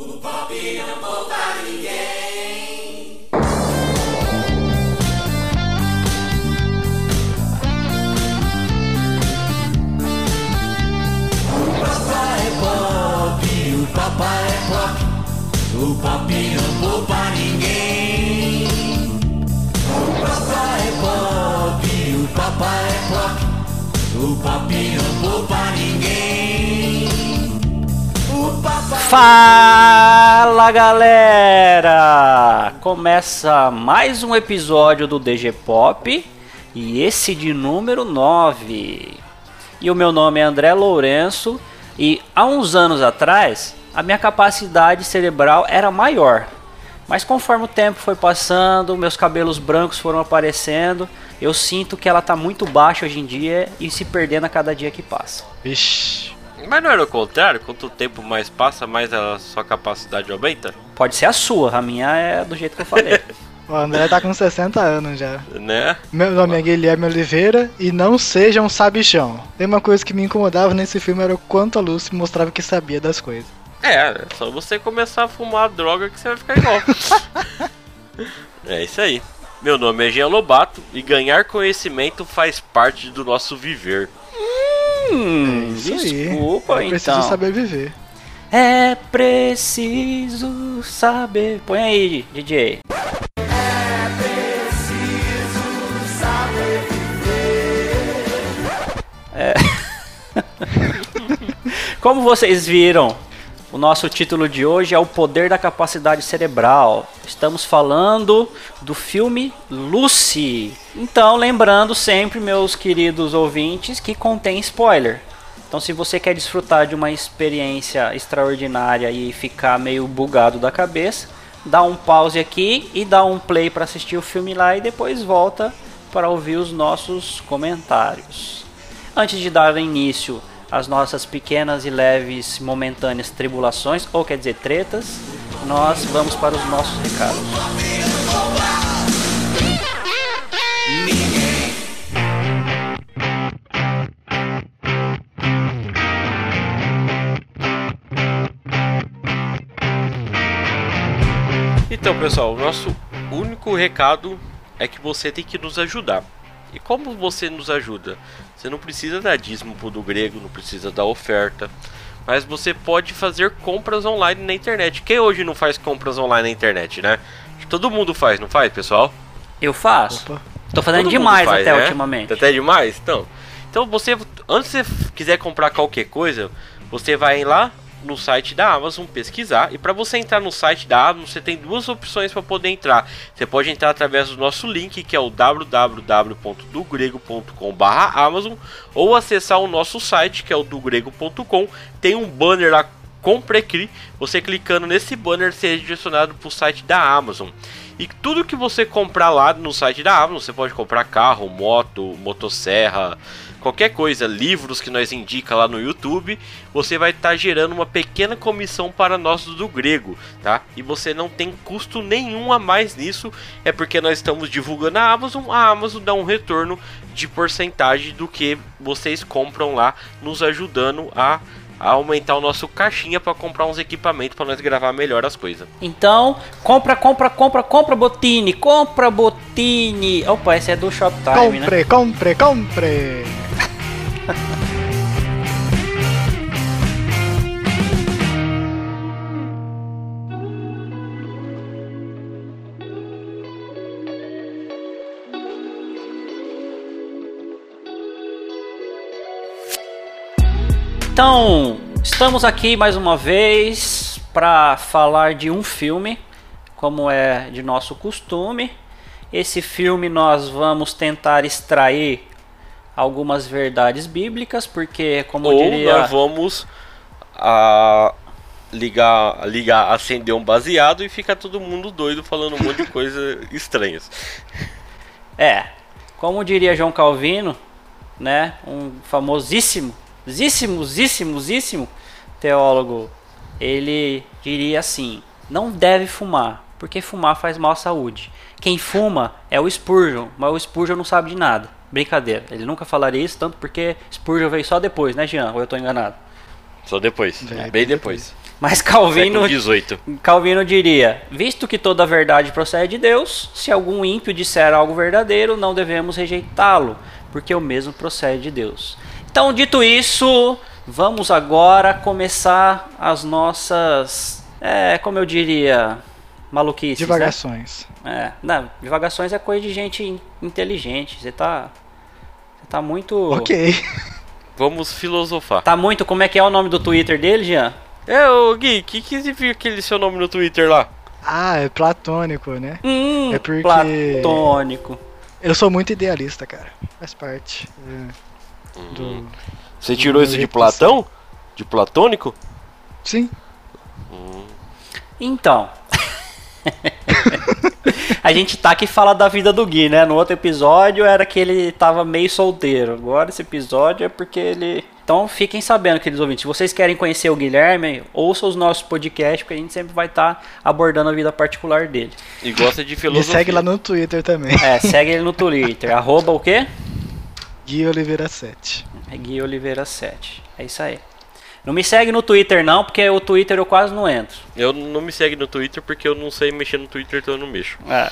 O pop não poupa ninguém. O papai é pop, o papai é pop, o papai Fala galera! Começa mais um episódio do DG Pop e esse de número 9. E o meu nome é André Lourenço e há uns anos atrás a minha capacidade cerebral era maior. Mas conforme o tempo foi passando, meus cabelos brancos foram aparecendo, eu sinto que ela tá muito baixa hoje em dia e se perdendo a cada dia que passa. Vixe. Mas não era o contrário? Quanto o tempo mais passa, mais a sua capacidade aumenta? Pode ser a sua, a minha é do jeito que eu falei. O André tá com 60 anos já. Né? Meu nome é Guilherme Oliveira e não seja um sabichão. Tem uma coisa que me incomodava nesse filme era o quanto a Lucy mostrava que sabia das coisas. É, é só você começar a fumar a droga que você vai ficar igual. é isso aí. Meu nome é Jean Lobato e ganhar conhecimento faz parte do nosso viver. Hum, É aí. desculpa É preciso então. saber viver. É preciso saber. Põe aí, DJ. É. Como vocês viram, o nosso título de hoje é O Poder da Capacidade Cerebral. Estamos falando do filme Lucy. Então, lembrando sempre, meus queridos ouvintes, que contém spoiler. Então, se você quer desfrutar de uma experiência extraordinária e ficar meio bugado da cabeça, dá um pause aqui e dá um play para assistir o filme lá e depois volta para ouvir os nossos comentários. Antes de dar início às nossas pequenas e leves momentâneas tribulações, ou quer dizer tretas, nós vamos para os nossos recados. Então, pessoal, o nosso único recado é que você tem que nos ajudar. E como você nos ajuda? Você não precisa dar dízimo pro do grego, não precisa dar oferta. Mas você pode fazer compras online na internet. Quem hoje não faz compras online na internet, né? Todo mundo faz, não faz, pessoal? Eu faço. Opa. Tô fazendo Todo demais faz, até né? ultimamente. Até demais? Então, então você, antes de você quiser comprar qualquer coisa, você vai lá no site da Amazon pesquisar e para você entrar no site da Amazon você tem duas opções para poder entrar. Você pode entrar através do nosso link que é o www.dogrego.com/amazon ou acessar o nosso site que é o dogrego.com. Tem um banner lá compre aqui. Você clicando nesse banner você é direcionado para o site da Amazon. E tudo que você comprar lá no site da Amazon, você pode comprar carro, moto, motosserra, qualquer coisa, livros que nós indica lá no YouTube, você vai estar gerando uma pequena comissão para nós do grego, tá? E você não tem custo nenhum a mais nisso, é porque nós estamos divulgando a Amazon, a Amazon dá um retorno de porcentagem do que vocês compram lá, nos ajudando a a aumentar o nosso caixinha para comprar uns equipamentos para nós gravar melhor as coisas. Então, compra, compra, compra, compra Botini, compra Botini. Opa, esse é do Shoptime, né? compre, compre, compre! Então, estamos aqui mais uma vez para falar de um filme, como é de nosso costume. Esse filme nós vamos tentar extrair algumas verdades bíblicas, porque como Ou diria, nós vamos a, ligar, ligar, acender um baseado e fica todo mundo doido falando um monte de coisa estranhas. é, como diria João Calvino, né, um famosíssimo, zíssimo, zíssimo, zíssimo teólogo, ele diria assim: não deve fumar, porque fumar faz mal à saúde. Quem fuma é o Spurgeon, mas o Spurgeon não sabe de nada. Brincadeira, ele nunca falaria isso, tanto porque Spurgeon veio só depois, né, Jean? Ou eu tô enganado? Só depois, É, bem depois. Mas Calvino, Século 18. Calvino diria: visto que toda verdade procede de Deus, se algum ímpio disser algo verdadeiro, não devemos rejeitá-lo, porque o mesmo procede de Deus. Então, dito isso, vamos agora começar as nossas, é, como eu diria, maluquices. né? Divagações. É, não, divagações é coisa de gente in- inteligente. Você tá. Você tá muito. Ok. Vamos filosofar. Tá muito. Como é que é o nome do Twitter dele, Jean? É, ô Gui, o que, que significa aquele seu nome no Twitter lá? Ah, é platônico, né? Hum, É porque- platônico. Eu sou muito idealista, cara. Faz parte. é, do... Você tirou isso de Platão? De platônico? Sim. Então. a gente tá aqui fala da vida do Gui, né? No outro episódio era que ele tava meio solteiro. Agora esse episódio é porque ele. Então fiquem sabendo, queridos ouvintes. Se vocês querem conhecer o Guilherme, ouçam os nossos podcasts, porque a gente sempre vai estar abordando a vida particular dele. E gosta de filosofia. segue lá no Twitter também. É, segue ele no Twitter. arroba o quê? Gui Oliveira 7. É Gui Oliveira 7. É isso aí. Não me segue no Twitter não, porque o Twitter eu quase não entro. Eu não me segue no Twitter porque eu não sei mexer no Twitter, então eu não mexo. É.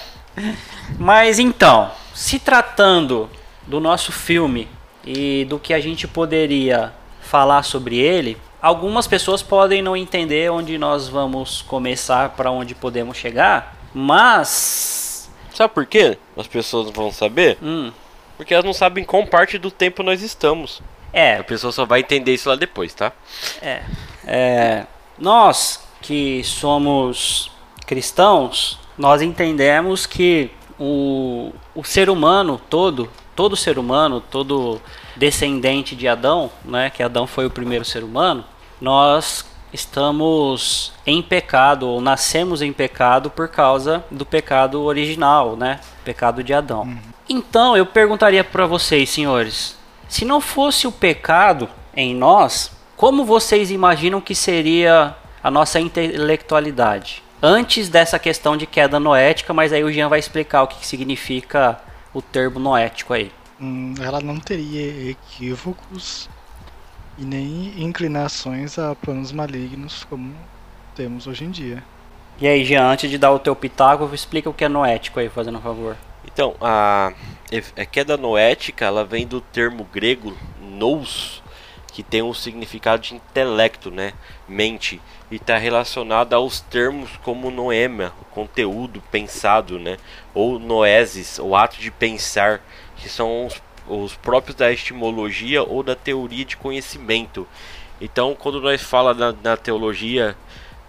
Mas então, se tratando do nosso filme e do que a gente poderia falar sobre ele, algumas pessoas podem não entender onde nós vamos começar, para onde podemos chegar, mas. Sabe por quê? As pessoas vão saber? Hum, Porque elas não sabem qual parte do tempo nós estamos. A é, pessoa só vai entender isso lá depois, tá? é, é. Nós que somos cristãos, nós entendemos que o, o ser humano todo, todo ser humano, todo descendente de Adão, né, que Adão foi o primeiro ser humano, nós estamos em pecado ou nascemos em pecado por causa do pecado original, né, pecado de Adão. Então eu perguntaria para vocês, senhores, se não fosse o pecado em nós, como vocês imaginam que seria a nossa intelectualidade? Antes dessa questão de queda noética, mas aí o Jean vai explicar o que significa o termo noético aí. Hum, ela não teria equívocos e nem inclinações a planos malignos como temos hoje em dia. E aí, Jean, antes de dar o teu pitaco, explica o que é noético aí, fazendo um favor. Então, a, queda noética, ela vem do termo grego nous, que tem um significado de intelecto, né? Mente. E está relacionado aos termos como noema, conteúdo pensado, né? Ou noesis, o ato de pensar, que são os, os próprios da etimologia ou da teoria de conhecimento. Então, quando nós fala na, na teologia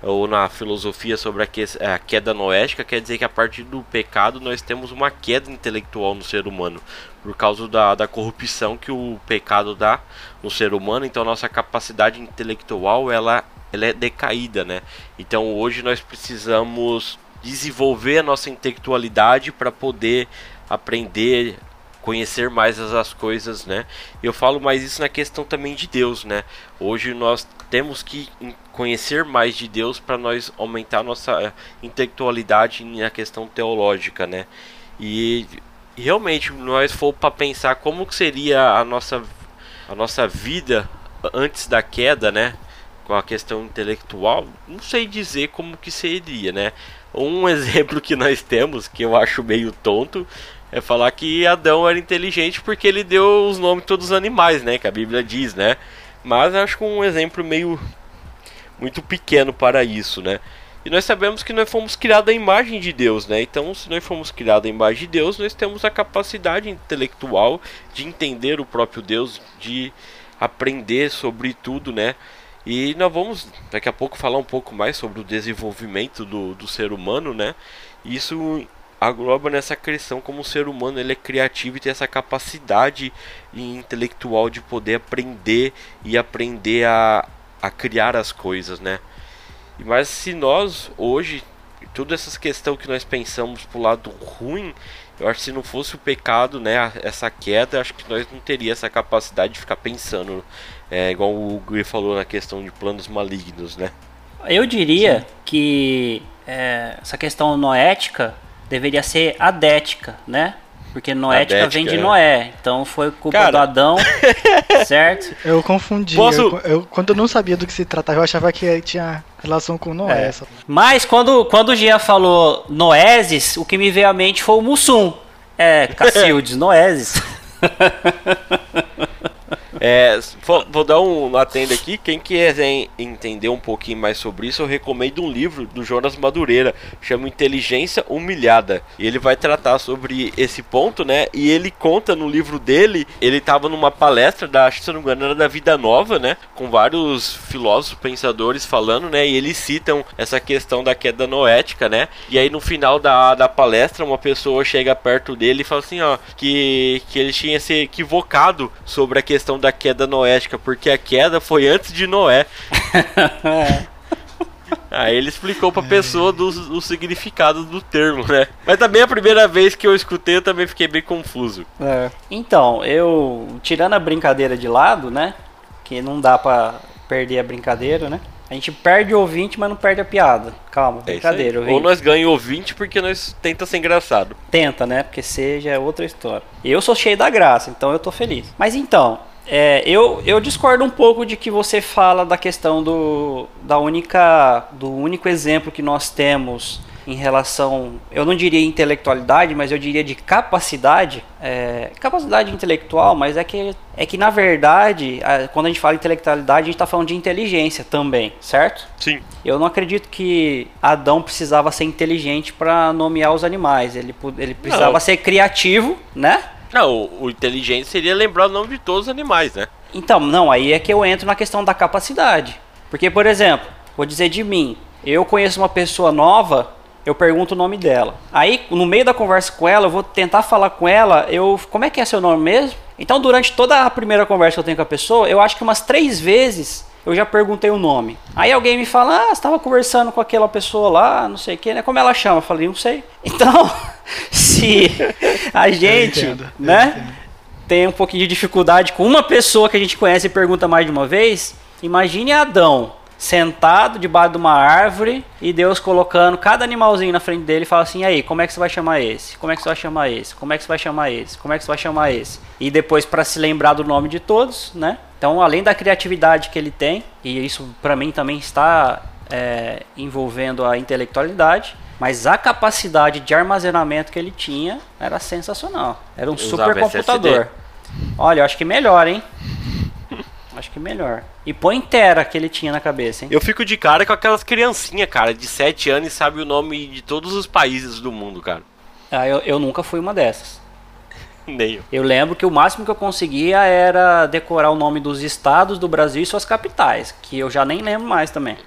ou na filosofia sobre a, que, a queda noética, quer dizer que a partir do pecado nós temos uma queda intelectual no ser humano, por causa da, da corrupção que o pecado dá no ser humano, então nossa capacidade intelectual ela, ela é decaída, né? Então hoje nós precisamos desenvolver a nossa intelectualidade para poder aprender conhecer mais as, as coisas, né? Eu falo mais isso na questão também de Deus, né? Hoje nós temos que conhecer mais de Deus para nós aumentar nossa eh, intelectualidade na questão teológica, né? E, e realmente nós for para pensar como que seria a nossa a nossa vida antes da queda, né? Com a questão intelectual, não sei dizer como que seria, né? Um exemplo que nós temos que eu acho meio tonto é falar que Adão era inteligente porque ele deu os nomes de todos os animais, né? Que a Bíblia diz, né? Mas acho que um exemplo meio muito pequeno para isso, né? E nós sabemos que nós fomos criados à imagem de Deus, né? Então, se nós fomos criados à imagem de Deus, nós temos a capacidade intelectual de entender o próprio Deus, de aprender sobre tudo, né? E nós vamos daqui a pouco falar um pouco mais sobre o desenvolvimento do, do ser humano, né? Isso agloba nessa questão como o ser humano ele é criativo e tem essa capacidade intelectual de poder aprender e aprender a, a criar as coisas, né? Mas se nós hoje, toda essa questão que nós pensamos pro lado ruim, eu acho que se não fosse o pecado, né, essa queda, acho que nós não teria essa capacidade de ficar pensando, é, igual o Gui falou na questão de planos malignos, né? Eu diria que é, essa questão noética deveria ser adética, né? Porque noética Adética, vem de é. Noé. Então foi culpa Cara. do Adão, certo? Eu confundi. Posso- Eu, eu- quando eu não sabia do que se tratava, eu achava que tinha relação com Noé. É. Mas quando, quando o Jean falou Noéses, o que me veio à mente foi o Mussum. É, Cacildes, Noéses. É, vou, vou dar um atendo aqui. Quem quiser entender um pouquinho mais sobre isso, eu recomendo um livro do Jonas Madureira, chama Inteligência Humilhada. E ele vai tratar sobre esse ponto, né? E ele conta no livro dele, ele estava numa palestra da, acho que se não me engano, era da Vida Nova, né? Com vários filósofos, pensadores falando, né? E eles citam essa questão da queda noética, né? E aí no final da, da palestra, uma pessoa chega perto dele e fala assim, ó, que, que ele tinha se equivocado sobre a questão da queda noética, porque a queda foi antes de Noé. Aí ele explicou pra pessoa do, o significado do termo, né? Mas também a primeira vez que eu escutei, eu também fiquei bem confuso. Então, eu, tirando a brincadeira de lado, né? Que não dá pra perder a brincadeira, né? A gente perde o ouvinte, mas não perde a piada. Calma, É brincadeira, Ou nós ganhamos ouvinte porque nós tenta ser engraçado. Tenta, né? Porque seja é outra história. Eu sou cheio da graça, então eu tô feliz. Mas então, é, eu, eu discordo um pouco de que você fala da questão do, da única, do único exemplo que nós temos em relação, eu não diria intelectualidade, mas eu diria de capacidade, é, capacidade intelectual, mas é que, é que na verdade, a- quando a gente fala intelectualidade, a gente está falando de inteligência também, certo? Sim. Eu não acredito que Adão precisava ser inteligente para nomear os animais. Ele, ele precisava Não. ser criativo, né? Não, o, inteligente seria lembrar o nome de todos os animais, né? Então, não, aí é que eu entro na questão da capacidade. Porque, por exemplo, vou dizer de mim, eu conheço uma pessoa nova, eu pergunto o nome dela. Aí, no meio da conversa com ela, eu vou tentar falar com ela, eu, como é que é seu nome mesmo? Então, durante toda a primeira conversa que eu tenho com a pessoa, eu acho que umas três vezes eu já perguntei o nome. Aí alguém me fala, ah, você estava conversando com aquela pessoa lá, não sei o que, né? Como ela chama? Eu falei, não sei. Então, se a gente, entendo, né? tem um pouquinho de dificuldade com uma pessoa que a gente conhece e pergunta mais de uma vez, imagine Adão sentado debaixo de uma árvore e Deus colocando cada animalzinho na frente dele e fala assim: "E aí, como é que você vai chamar esse? Como é que você vai chamar esse? Como é que você vai chamar esse? Como é que você vai chamar esse?" E depois para se lembrar do nome de todos, né? Então, além da criatividade que ele tem, e isso para mim também está é, envolvendo a intelectualidade, mas a capacidade de armazenamento que ele tinha era sensacional. Era um supercomputador. Olha, eu acho que melhor, hein? Acho que melhor. E põe Tera que ele tinha na cabeça, hein? Eu fico de cara com aquelas criancinhas, cara, de 7 anos e sabe o nome de todos os países do mundo, cara. Ah, eu, eu nunca fui uma dessas. Eu lembro que o máximo que eu conseguia era decorar o nome dos estados do Brasil e suas capitais, que eu já nem lembro mais também.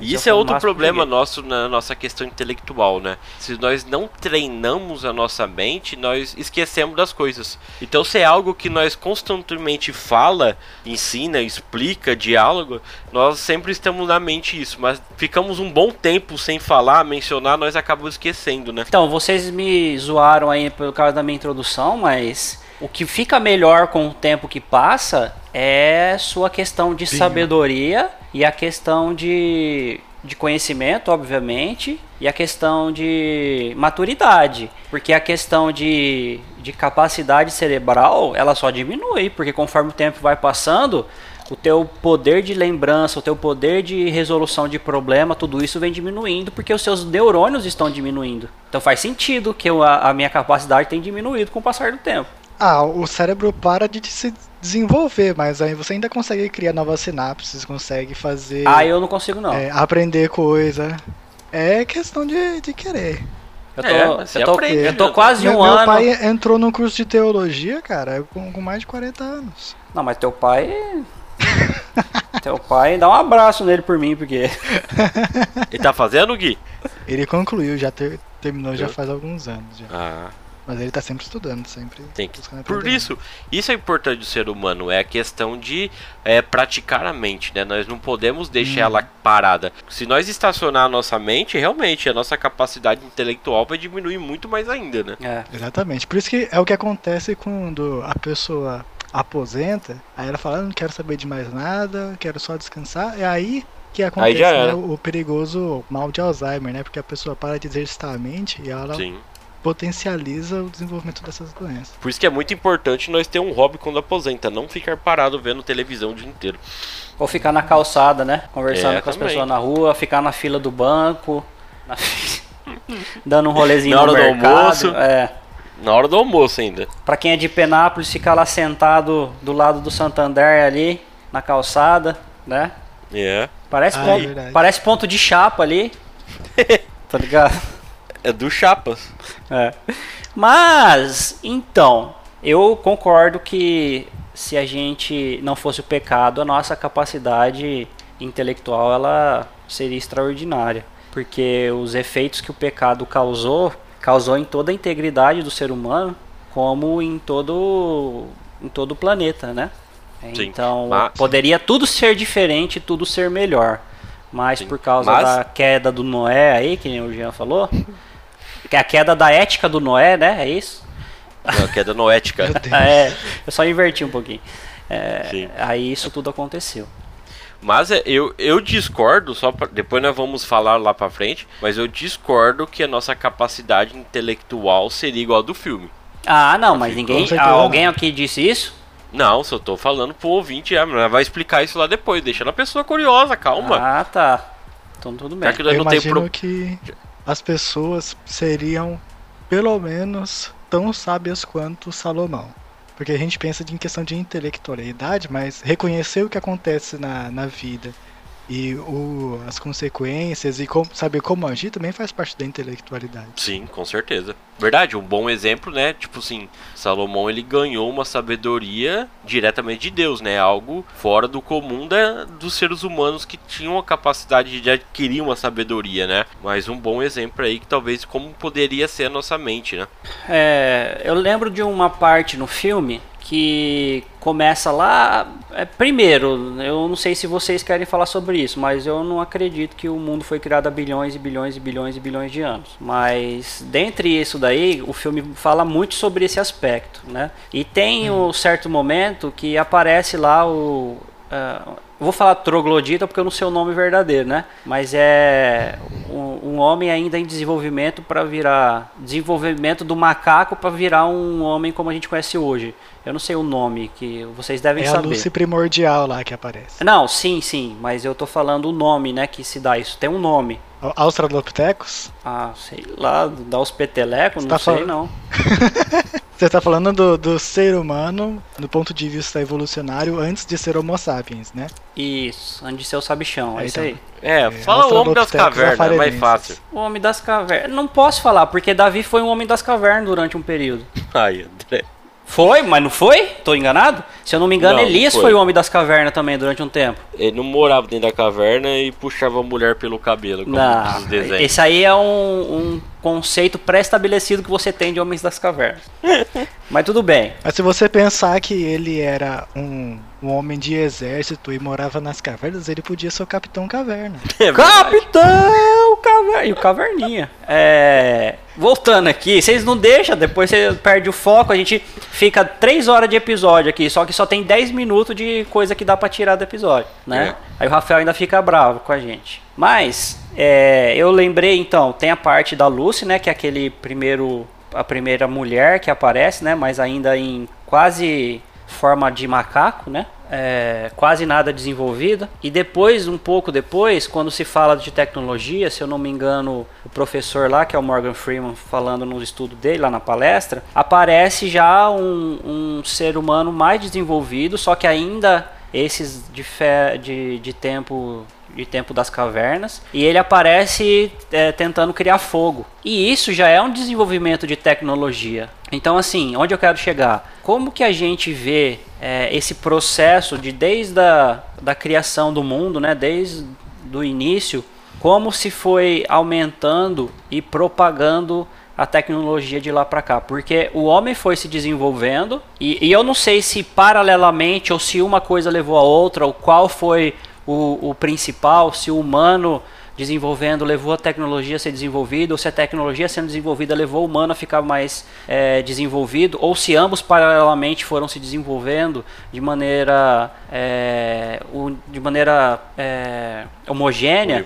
E isso é outro problema nosso na nossa questão intelectual, né? Se nós não treinamos a nossa mente, nós esquecemos das coisas. Então, se é algo que nós constantemente fala, ensina, explica, diálogo, nós sempre estamos na mente isso. Mas ficamos um bom tempo sem falar, mencionar, nós acabamos esquecendo, né? Então, vocês me zoaram aí pelo causa da minha introdução, mas o que fica melhor com o tempo que passa é sua questão de sabedoria e a questão de, de conhecimento, obviamente, e a questão de maturidade. Porque a questão de, de capacidade cerebral, ela só diminui, porque conforme o tempo vai passando, o teu poder de lembrança, o teu poder de resolução de problema, tudo isso vem diminuindo porque os seus neurônios estão diminuindo. Então faz sentido que eu- a, a minha capacidade tem diminuído com o passar do tempo. Ah, o cérebro para de se desenvolver, mas aí você ainda consegue criar novas sinapses, consegue fazer. Ah, eu não consigo não. é, aprender coisa. É questão de, de querer. Eu tô, É, eu tô, aprende, eu tô né? quase meu, um meu ano. pai entrou num curso de teologia, cara, com, com mais de 40 anos. Não, mas teu pai. teu pai, dá um abraço nele por mim, porque. Ele tá fazendo, Gui? Ele concluiu, já ter- terminou já Eu- faz alguns anos. Já. Ah. Mas ele tá sempre estudando, sempre. Tem que. Por isso, isso é importante do ser humano, é a questão de é, praticar a mente, né? Nós não podemos deixar ela parada. Se nós estacionar a nossa mente, realmente a nossa capacidade intelectual vai diminuir muito mais ainda, né? É. Exatamente. Por isso que é o que acontece quando a pessoa aposenta, aí ela fala, "Eu não quero saber de mais nada, quero só descansar. É aí que acontece já né, o perigoso mal de Alzheimer, né? Porque a pessoa para de exercitar a mente e ela Sim. Potencializa o desenvolvimento dessas doenças. Por isso que é muito importante nós ter um hobby quando aposenta, não ficar parado vendo televisão o dia inteiro. Ou ficar na calçada, né? Conversando É, com as também. pessoas na rua, ficar na fila do banco, na dando um rolezinho Na no hora do mercado. almoço. É. Na hora do almoço ainda. Pra quem é de Penápolis, ficar lá sentado do lado do Santander ali, na calçada, né? É. Parece, Ah, ponto, é parece ponto de chapa ali. tá ligado? É do Chapas. É. Mas, então, eu concordo que se a gente não fosse o pecado, a nossa capacidade intelectual ela seria extraordinária, porque os efeitos que o pecado causou, causou em toda a integridade do ser humano, como em todo em todo o planeta, né? Sim. Então, Mas- poderia tudo ser diferente, tudo ser melhor. Mas Sim. por causa Mas- da queda do Noé aí, que nem o Jean falou, a queda da ética do Noé, né? É isso? Não, queda noética. É, eu só inverti um pouquinho. É, Sim. aí isso tudo aconteceu. Mas é, eu, eu discordo, só pra, depois nós vamos falar lá pra frente, mas eu discordo que a nossa capacidade intelectual seria igual a do filme. Ah, não, mas ninguém. alguém aqui disse isso? Não, só tô falando pro ouvinte, é, vai explicar isso lá depois, deixando a pessoa curiosa, calma. Ah, tá. Então tudo bem. Já que nós Eu não tem imagino pro... que as pessoas seriam pelo menos tão sábias quanto Salomão. Porque a gente pensa em questão de intelectualidade, mas reconhecer o que acontece na, na vida e o, as consequências e como, saber como agir também faz parte da intelectualidade. Sim, com certeza. Verdade, um bom exemplo, né? Tipo assim, Salomão ele ganhou uma sabedoria diretamente de Deus, né? Algo fora do comum da, dos seres humanos que tinham a capacidade de adquirir uma sabedoria, né? Mas um bom exemplo aí que talvez como poderia ser a nossa mente, né? É, eu lembro de uma parte no filme que começa lá. é, primeiro, eu não sei se vocês querem falar sobre isso, mas eu não acredito que o mundo foi criado há bilhões e bilhões e bilhões e bilhões de anos. Mas dentre isso daí, o filme fala muito sobre esse aspecto, né? E tem um certo momento que aparece lá o eu vou falar troglodita porque eu não sei o nome verdadeiro, né? Mas é um, um homem ainda em desenvolvimento para virar desenvolvimento do macaco para virar um homem como a gente conhece hoje. Eu não sei o nome que vocês devem É a saber. Lucy primordial lá que aparece. Não, sim, sim, mas eu tô falando o nome, né, que se dá isso. Tem um nome. Australopithecus? Ah, sei lá, dá os petelecos, não tá sei falando- não. Você está falando do, do ser humano do ponto de vista evolucionário antes de ser Homo sapiens, né? Isso, antes de ser o sabichão, é É, isso então. aí. É, É, fala o homem das cavernas, é mais fácil. O homem das cavernas. Não posso falar, porque Davi foi um homem das cavernas durante um período. Ai, André. Foi, mas não foi? Tô enganado? Se eu não me engano, Não, Elias foi. foi. o homem das cavernas também durante um tempo. Ele não morava dentro da caverna e puxava a mulher pelo cabelo, como Não, desenhos. esse aí é um, um conceito pré-estabelecido que você tem de homens das cavernas. mas tudo bem. Mas se você pensar que ele era um, um homem de exército e morava nas cavernas, ele podia ser o Capitão Caverna. É. Capitão Caverna. E o Caverninha. É. Voltando aqui, vocês não deixam, depois você perde o foco, a gente fica 3 horas de episódio aqui, só que só tem 10 minutos de coisa que dá pra tirar do episódio, né? Aí o Rafael ainda fica bravo com a gente. Mas, é, eu lembrei então, tem a parte da Lucy, né? Que é aquele primeiro. A primeira mulher que aparece, né? Mas ainda em quase forma de macaco, né? É, quase nada desenvolvida. E depois, um pouco depois, quando se fala de tecnologia, se eu não me engano, o professor lá, que é o Morgan Freeman, falando no estudo dele, lá na palestra, aparece já um, um ser humano mais desenvolvido, só que ainda esses de, fé, de, de tempo de tempo das cavernas e ele aparece é, tentando criar fogo. E isso já é um desenvolvimento de tecnologia. Então assim onde eu quero chegar? Como que a gente vê é, esse processo de desde a da criação do mundo né desde do início como se foi aumentando e propagando a tecnologia de lá para cá, porque o homem foi se desenvolvendo e, e, eu não sei se paralelamente ou se uma coisa levou a outra, ou qual foi o, o principal, se o humano desenvolvendo levou a tecnologia a ser desenvolvida, ou se a tecnologia sendo desenvolvida levou o humano a ficar mais é, desenvolvido, ou se ambos paralelamente foram se desenvolvendo de maneira, é, de maneira é, homogênea,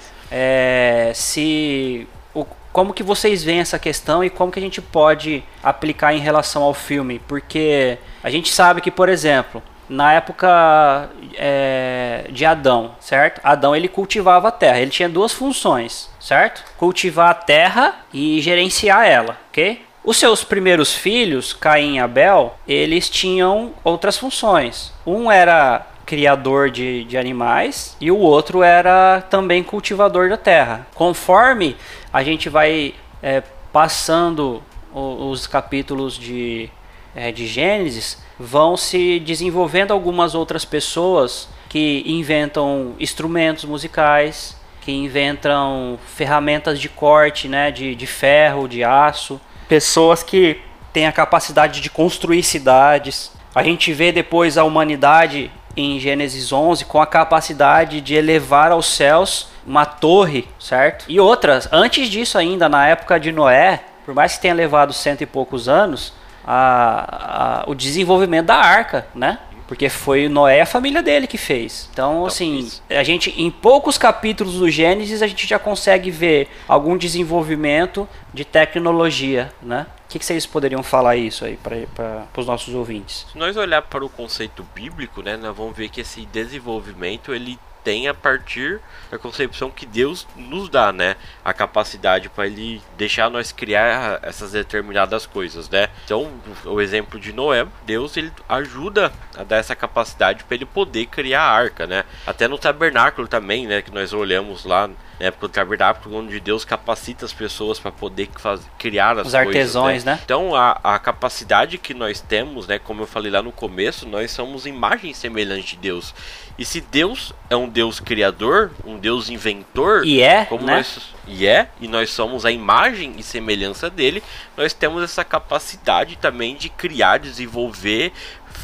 se o, como que vocês veem essa questão e como que a gente pode aplicar em relação ao filme? Porque a gente sabe que, por exemplo, na época é, de Adão, certo? Adão ele cultivava a terra. Ele tinha duas funções, certo? Cultivar a terra e gerenciar ela, ok? Os seus primeiros filhos, Caim e Abel, eles tinham outras funções. Um era criador de, de animais e o outro era também cultivador da terra. Conforme a gente vai é, passando os, capítulos de, é, de Gênesis, vão se desenvolvendo algumas outras pessoas que inventam instrumentos musicais, que inventam ferramentas de corte, né, de, de ferro, de aço, pessoas que têm a capacidade de construir cidades. A gente vê depois a humanidade em Gênesis 11 com a capacidade de elevar aos céus uma torre, certo? E outras, antes disso ainda, na época de Noé, por mais que tenha levado cento e poucos anos, a, a, o desenvolvimento da arca, né? Porque foi Noé e a família dele que fez. Então, então assim, a gente, em poucos capítulos do Gênesis, a gente já consegue ver algum desenvolvimento de tecnologia, né? O que, que vocês poderiam falar isso aí para os nossos ouvintes? Se nós olhar para o conceito bíblico, né, nós vamos ver que esse desenvolvimento ele tem a partir da concepção que Deus nos dá, né? A capacidade para ele deixar nós criar essas determinadas coisas, né? Então, o exemplo de Noé, Deus ele ajuda a dar essa capacidade para ele poder criar a arca, né? Até no tabernáculo também, né, que nós olhamos lá na época do tabernáculo, onde Deus capacita as pessoas para poder fazer, criar as Os coisas, artesãos, né? né? Então, a, a capacidade que nós temos, né, como eu falei lá no começo, nós somos imagem semelhante de Deus. E se Deus é um Deus criador, um Deus inventor, e é, como né? nós, e é, e nós somos a imagem e semelhança dele, nós temos essa capacidade também de criar, desenvolver,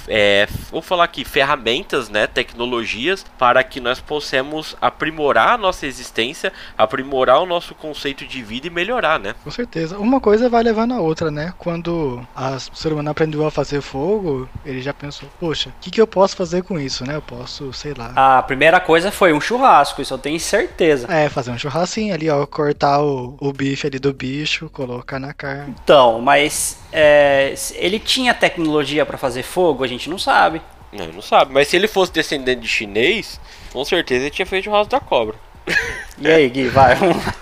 é, vou falar aqui, ferramentas, né, tecnologias para que nós possamos aprimorar a nossa existência, aprimorar o nosso conceito de vida e melhorar, né? Com certeza. Uma coisa vai levando a outra, né? Quando a, o ser humano aprendeu a fazer fogo, ele já pensou, poxa, o que, que eu posso fazer com isso, né? Eu posso, sei lá. A primeira coisa foi um churrasco, isso eu tenho certeza. É, fazer um churrasquinho ali, ó, cortar o, o bife ali do bicho, colocar na carne. Então, mas é, ele tinha tecnologia para fazer fogo? A gente não sabe. Não, não sabe. Mas se ele fosse descendente de chinês, com certeza ele tinha feito o raso da cobra. E aí, Gui, vai, vamos lá.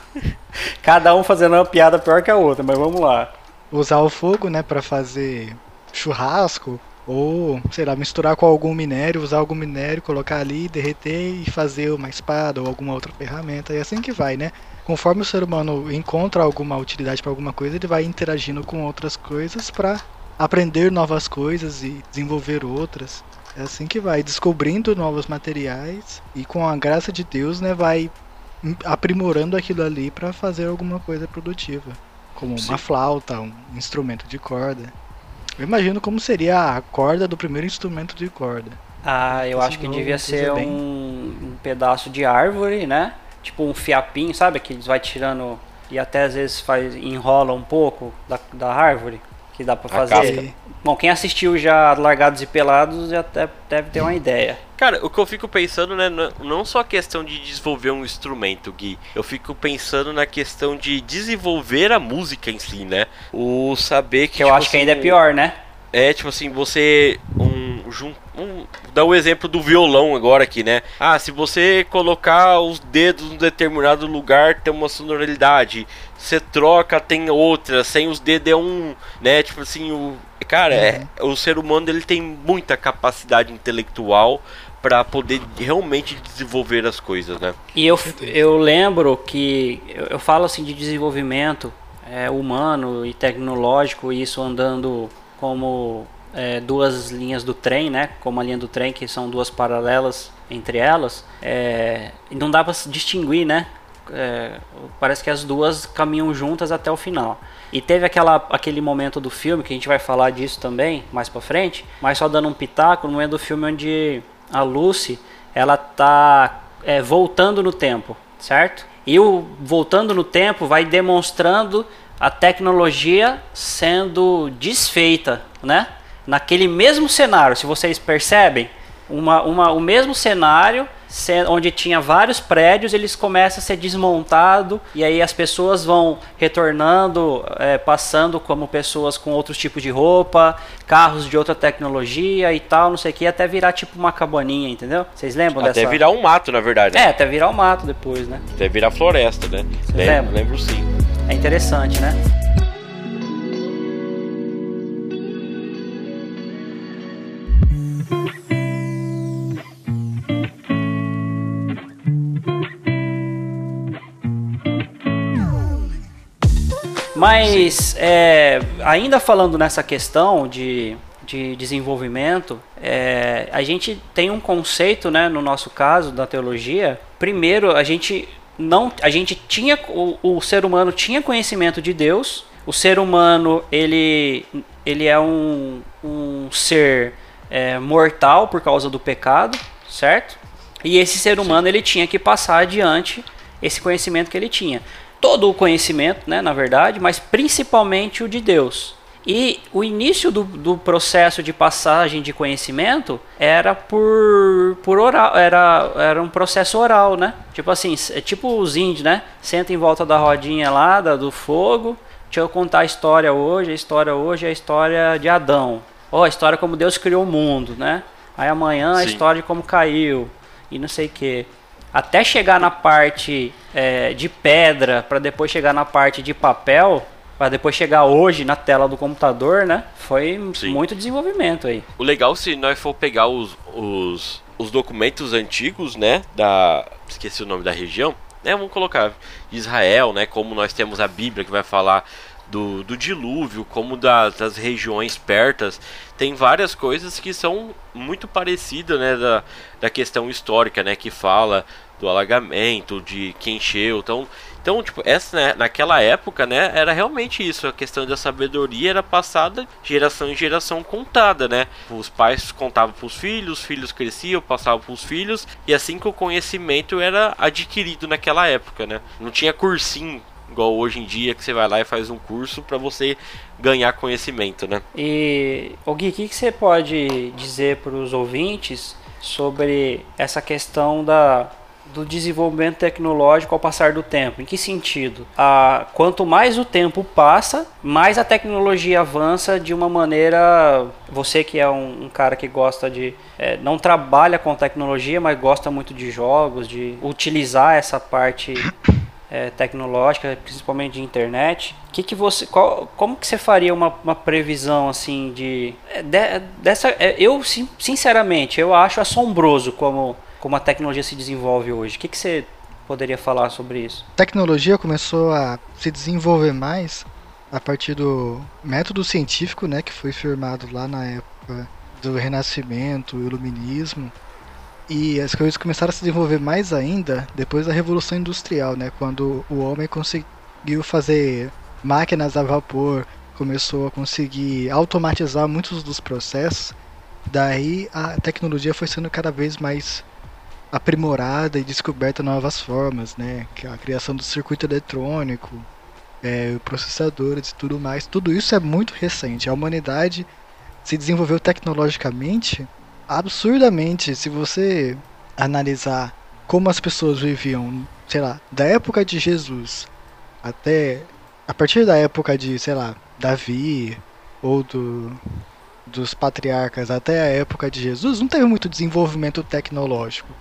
Cada um fazendo uma piada pior que a outra, mas vamos lá. Usar o fogo, né, para fazer churrasco ou, sei lá, misturar com algum minério, usar algum minério, colocar ali, derreter e fazer uma espada ou alguma outra ferramenta. E é assim que vai, né? conforme o ser humano encontra alguma utilidade para alguma coisa, ele vai interagindo com outras coisas para aprender novas coisas e desenvolver outras. É assim que vai, descobrindo novos materiais e com a graça de Deus, né, vai aprimorando aquilo ali para fazer alguma coisa produtiva, como Sim. uma flauta, um instrumento de corda. Eu imagino como seria a corda do primeiro instrumento de corda. Ah, eu acho que devia ser um, um pedaço de árvore, né? tipo um fiapinho, sabe? Que eles vai tirando e até às vezes faz, enrola um pouco da, da árvore que dá para fazer. Bom, quem assistiu já Largados e Pelados já deve ter uma ideia. Cara, o que eu fico pensando, né, não só a questão de desenvolver um instrumento, Gui, eu fico pensando na questão de desenvolver a música em si, né? O saber que. que eu tipo acho assim, que ainda é assim, pior, né? É, tipo assim, você. Um, um, dar o um exemplo do violão agora aqui, né? Ah, se você colocar os dedos em determinado lugar, tem uma sonoridade. Você troca, tem outra. Sem os dedos é um, né? Tipo assim, o. Cara, é, uhum. o ser humano ele tem muita capacidade intelectual para poder realmente desenvolver as coisas, né? E eu, eu lembro que eu, eu falo assim de desenvolvimento é, humano e tecnológico, isso andando como é, duas linhas do trem, né? Como a linha do trem, que são duas paralelas entre elas, é, não dá para distinguir, né? É, parece que as duas caminham juntas até o final. E teve aquela, aquele momento do filme, que a gente vai falar disso também mais pra frente, mas só dando um pitaco, no momento do filme onde a Lucy, ela tá é, voltando no tempo, certo? E o voltando no tempo vai demonstrando a tecnologia sendo desfeita, né? Naquele mesmo cenário, se vocês percebem, uma, uma, o mesmo cenário onde tinha vários prédios, eles começam a ser desmontados e aí as pessoas vão retornando, é, passando como pessoas com outros tipos de roupa, carros de outra tecnologia e tal, não sei o que, até virar tipo uma cabaninha, entendeu? Vocês lembram até dessa? Até virar um mato, na verdade. Né? É, até virar um mato depois, né? Até virar floresta, né? Lembro, lembro sim. É interessante, né? Mas é, ainda falando nessa questão de, de desenvolvimento, é, a gente tem um conceito, né, no nosso caso da teologia. Primeiro, a gente não, a gente tinha o, o ser humano tinha conhecimento de Deus. O ser humano ele, ele é um, um ser é, mortal por causa do pecado, certo? E esse ser humano ele tinha que passar adiante esse conhecimento que ele tinha todo o conhecimento, né, na verdade, mas principalmente o de Deus. E o início do, do processo de passagem de conhecimento era por, por oral, era, era um processo oral, né? Tipo assim, é tipo os índios, né? Senta em volta da rodinha lá, da, do fogo. Deixa eu contar a história hoje. A história hoje é a história de Adão. Ou oh, a história como Deus criou o mundo, né? Aí amanhã Sim. a história de como caiu e não sei o que até chegar na parte é, de pedra, para depois chegar na parte de papel, para depois chegar hoje na tela do computador, né? Foi Sim. muito desenvolvimento aí. O legal se nós for pegar os, os, os documentos antigos, né? Da. Esqueci o nome da região. Né, vamos colocar Israel, né? Como nós temos a Bíblia que vai falar do, do dilúvio, como das, das regiões pertas, tem várias coisas que são muito parecidas, né, da, da questão histórica, né, que fala do alagamento, de quem encheu, então, então tipo, essa, né, naquela época, né, era realmente isso, a questão da sabedoria era passada geração em geração contada, né, os pais contavam para os filhos, os filhos cresciam, passavam para os filhos, e assim que o conhecimento era adquirido naquela época, né, não tinha cursinho igual hoje em dia que você vai lá e faz um curso para você ganhar conhecimento, né? E o Gui, o que, que você pode dizer para os ouvintes sobre essa questão da do desenvolvimento tecnológico ao passar do tempo. Em que sentido? Ah, quanto mais o tempo passa, mais a tecnologia avança de uma maneira. Você que é um, um cara que gosta de. É, não trabalha com tecnologia, mas gosta muito de jogos, de utilizar essa parte é, tecnológica, principalmente de internet, que que você, qual, como que você faria uma, uma previsão assim de, é, de dessa? É, eu sinceramente eu acho assombroso como como a tecnologia se desenvolve hoje. O que que você poderia falar sobre isso? Tecnologia começou a se desenvolver mais a partir do método científico, né, que foi firmado lá na época do Renascimento, Iluminismo, e as coisas começaram a se desenvolver mais ainda depois da Revolução Industrial, né? Quando o homem conseguiu fazer máquinas a vapor, começou a conseguir automatizar muitos dos processos. Daí a tecnologia foi sendo cada vez mais aprimorada e descoberta novas formas, né? A criação do circuito eletrônico, é, processadores e tudo mais. Tudo isso é muito recente. A humanidade se desenvolveu tecnologicamente absurdamente se você analisar como as pessoas viviam, sei lá, da época de Jesus até a partir da época de, sei lá, Davi ou do dos patriarcas até a época de Jesus, não teve muito desenvolvimento tecnológico.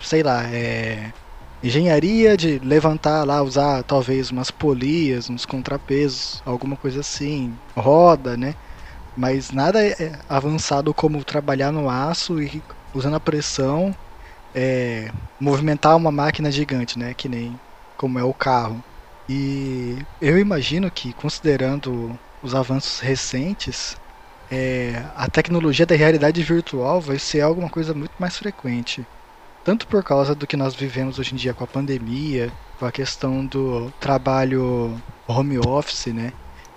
sei lá, é engenharia de levantar lá, usar talvez umas polias, uns contrapesos, alguma coisa assim, roda, né? Mas nada é avançado como trabalhar no aço e usando a pressão é, movimentar uma máquina gigante, né? Que nem como é o carro. E eu imagino que, considerando os avanços recentes, é, a tecnologia da realidade virtual vai ser alguma coisa muito mais frequente. Tanto por causa do que nós vivemos hoje em dia com a pandemia, com a questão do trabalho home office, né?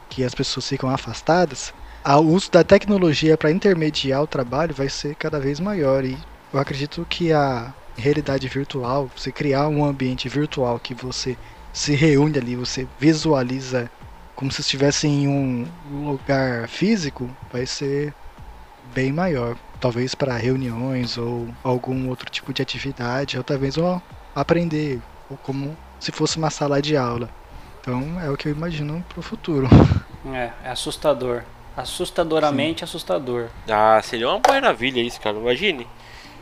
Que as pessoas ficam afastadas, o uso da tecnologia para intermediar o trabalho vai ser cada vez maior e eu acredito que a realidade virtual, você criar um ambiente virtual que você se reúne ali, você visualiza como se estivesse em um lugar físico, vai ser bem maior. talvez para reuniões ou algum outro tipo de atividade, ou talvez vão aprender, ou como se fosse uma sala de aula. Então é o que eu imagino para o futuro. É, é assustador. Assustadoramente Sim. assustador. Ah, seria uma maravilha isso, cara. Imagine.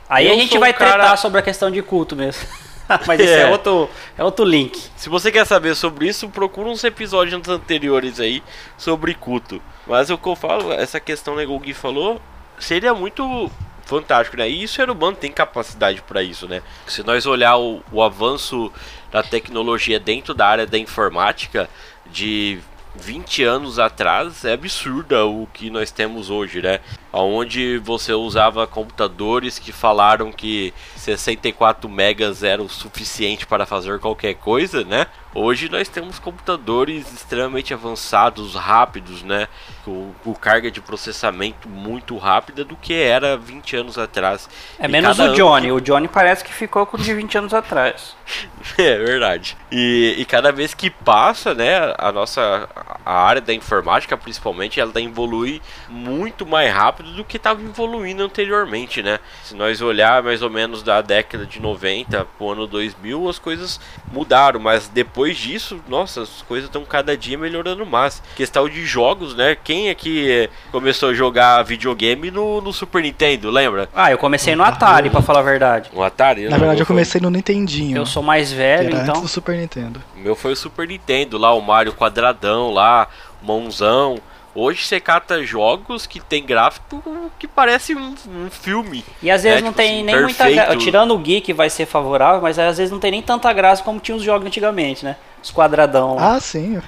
Aí eu a gente vai cara... tratar sobre a questão de culto mesmo. Mas isso é. é. outro, é outro link. Se você quer saber sobre isso, procura uns episódios anteriores aí sobre culto. Mas o que eu falo, essa questão né, que o Gui falou, seria muito fantástico, né? E o ser humano tem capacidade para isso, né? Se nós olhar o, o avanço da tecnologia dentro da área da informática, de 20 anos atrás é absurda o que nós temos hoje, né? Onde você usava computadores que falaram que 64 megas era o suficiente para fazer qualquer coisa, né? Hoje nós temos computadores extremamente avançados, rápidos, né? Com, com carga de processamento muito rápida do que era 20 anos atrás. É e menos o Johnny. Que... O Johnny parece que ficou com de 20 anos atrás. é verdade. E, e cada vez que passa, né? A nossa a área da informática, principalmente, ela evolui muito mais rápido do que estava evoluindo anteriormente, né? Se nós olhar mais ou menos da década de 90 para o ano 2000, as coisas mudaram, mas depois disso, nossa, as coisas estão cada dia melhorando mais. Questão de jogos, né? Quem é que começou a jogar videogame no, no Super Nintendo, lembra? Ah, eu comecei no Atari, para falar a verdade. No Atari? Na verdade, eu comecei no Nintendinho. Eu sou mais velho, então. Antes do Super Nintendo. O meu foi o Super Nintendo, lá o Mario quadradão, lá, mãozão. Hoje você cata jogos que tem gráfico que parece um, um filme. E às vezes né? não tipo tem assim, nem perfeito. muita graça. Tirando o geek vai ser favorável, mas às vezes não tem nem tanta graça como tinha os jogos antigamente, né? Os quadradão. Lá. Ah, sim.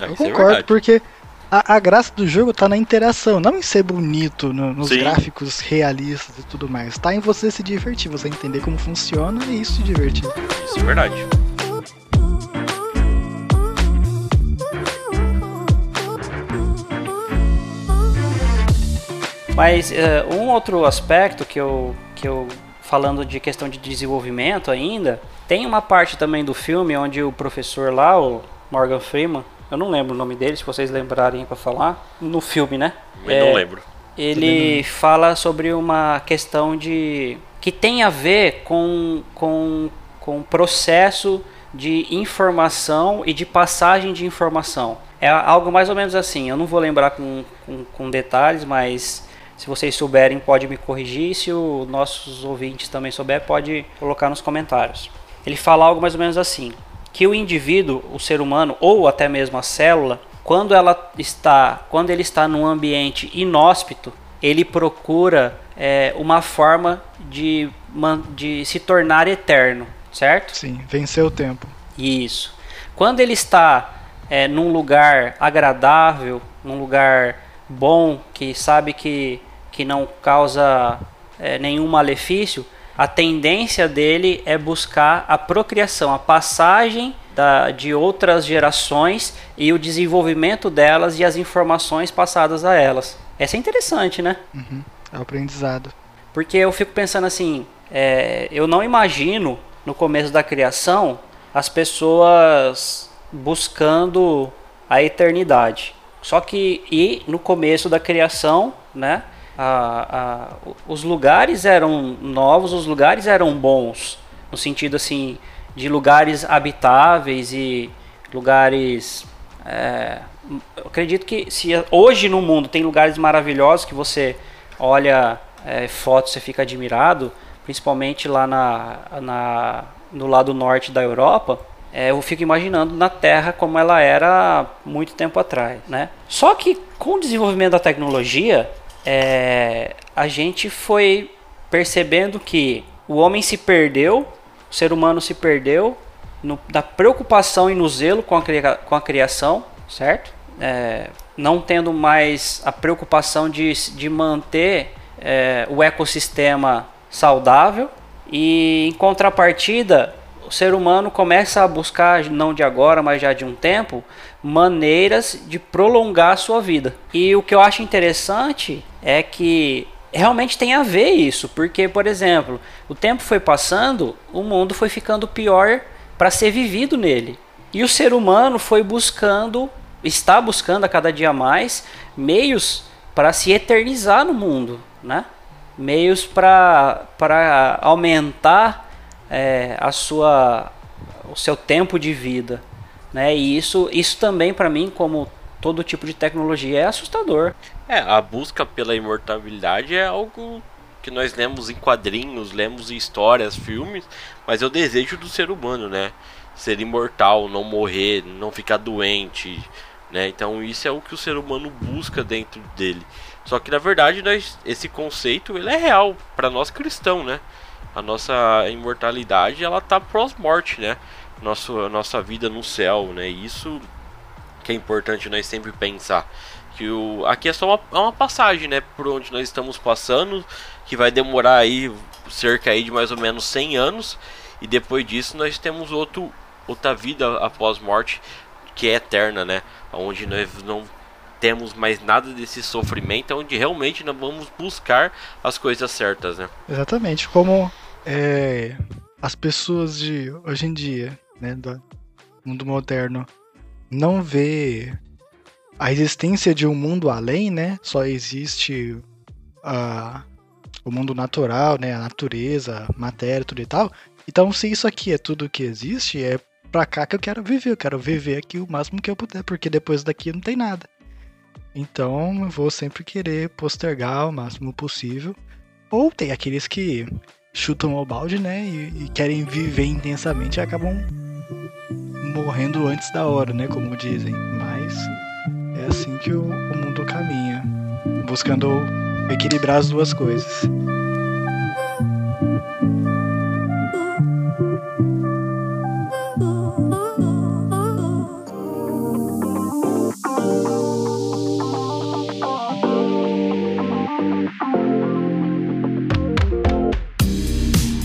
É, eu concordo, é porque a, a, graça do jogo tá na interação, não em ser bonito, no, nos sim. gráficos realistas e tudo mais. Tá em você se divertir, você entender como funciona e isso se divertir. Isso é verdade. Mas uh, um outro aspecto que eu, que eu, falando de questão de desenvolvimento ainda, tem uma parte também do filme onde o professor lá, o Morgan Freeman, eu não lembro o nome dele, se vocês lembrarem para falar, no filme, né? Eu é, não lembro. Ele fala sobre uma questão de que tem a ver com com com o processo de informação e de passagem de informação. É algo mais ou menos assim. Eu não vou lembrar com, com, com detalhes, mas se vocês souberem, pode me corrigir. Se os nossos ouvintes também souber, pode colocar nos comentários. Ele fala algo mais ou menos assim: que o indivíduo, o ser humano ou até mesmo a célula, quando ela está, quando ele está num ambiente inóspito, ele procura é, uma forma de, de se tornar eterno, certo? Sim, vencer o tempo. Isso. Quando ele está é, num lugar agradável, num lugar bom, que sabe que que não causa é, nenhum malefício, a tendência dele é buscar a procriação, a passagem da, de outras gerações e o desenvolvimento delas e as informações passadas a elas. Essa é interessante, né? Uhum. É o aprendizado. Porque eu fico pensando assim, é, eu não imagino no começo da criação as pessoas buscando a eternidade. Só que e no começo da criação, né? A, a, os lugares eram novos, os lugares eram bons, no sentido assim de lugares habitáveis e lugares. É, acredito que se hoje no mundo tem lugares maravilhosos que você olha é, fotos você fica admirado, principalmente lá na, na no lado norte da Europa. É, eu fico imaginando na Terra como ela era muito tempo atrás, né? Só que com o desenvolvimento da tecnologia, é, a gente foi percebendo que o homem se perdeu, o ser humano se perdeu no, da preocupação e no zelo com a, com a criação, certo? É, não tendo mais a preocupação de, de manter é, o ecossistema saudável e em contrapartida o ser humano começa a buscar, não de agora, mas já de um tempo, maneiras de prolongar a sua vida. E o que eu acho interessante é que realmente tem a ver isso, porque, por exemplo, o tempo foi passando, o mundo foi ficando pior para ser vivido nele. E o ser humano foi buscando, está buscando a cada dia mais meios para se eternizar no mundo, né? meios para aumentar é, a sua, o seu tempo de vida. Né? E isso, isso também, para mim, como todo tipo de tecnologia, é assustador. É, a busca pela imortalidade é algo que nós lemos em quadrinhos, lemos em histórias, filmes, mas é o desejo do ser humano, né? Ser imortal, não morrer, não ficar doente, né? Então isso é o que o ser humano busca dentro dele. Só que na verdade nós, esse conceito ele é real para nós cristãos, né? A nossa imortalidade ela tá pós-morte, né? Nosso, nossa vida no céu, né? Isso que é importante nós sempre pensar que o aqui é só uma, é uma passagem, né? Por onde nós estamos passando, que vai demorar aí cerca aí de mais ou menos 100 anos e depois disso nós temos outro outra vida após morte que é eterna, né? Onde nós não temos mais nada desse sofrimento, onde realmente nós vamos buscar as coisas certas, né? Exatamente, como é, as pessoas de hoje em dia, né, do mundo moderno, não vê a existência de um mundo além, né? Só existe a, o mundo natural, né? A natureza, a matéria, tudo e tal. Então, se isso aqui é tudo que existe, é pra cá que eu quero viver. Eu quero viver aqui o máximo que eu puder, porque depois daqui não tem nada. Então, eu vou sempre querer postergar o máximo possível. Ou tem aqueles que chutam o balde, né? E, e querem viver intensamente e acabam morrendo antes da hora, né? Como dizem. Mas é assim que o, o mundo caminha, buscando equilibrar as duas coisas.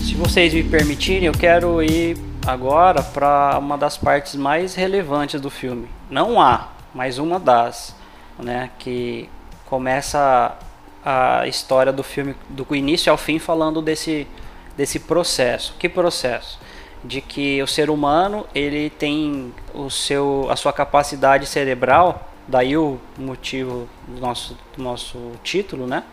Se vocês me permitirem, eu quero ir agora para uma das partes mais relevantes do filme. Não há, mas uma das, né, que começa a história do filme do início ao fim falando desse desse processo. Que processo? De que o ser humano ele tem o seu a sua capacidade cerebral, daí o motivo do nosso do nosso título, né?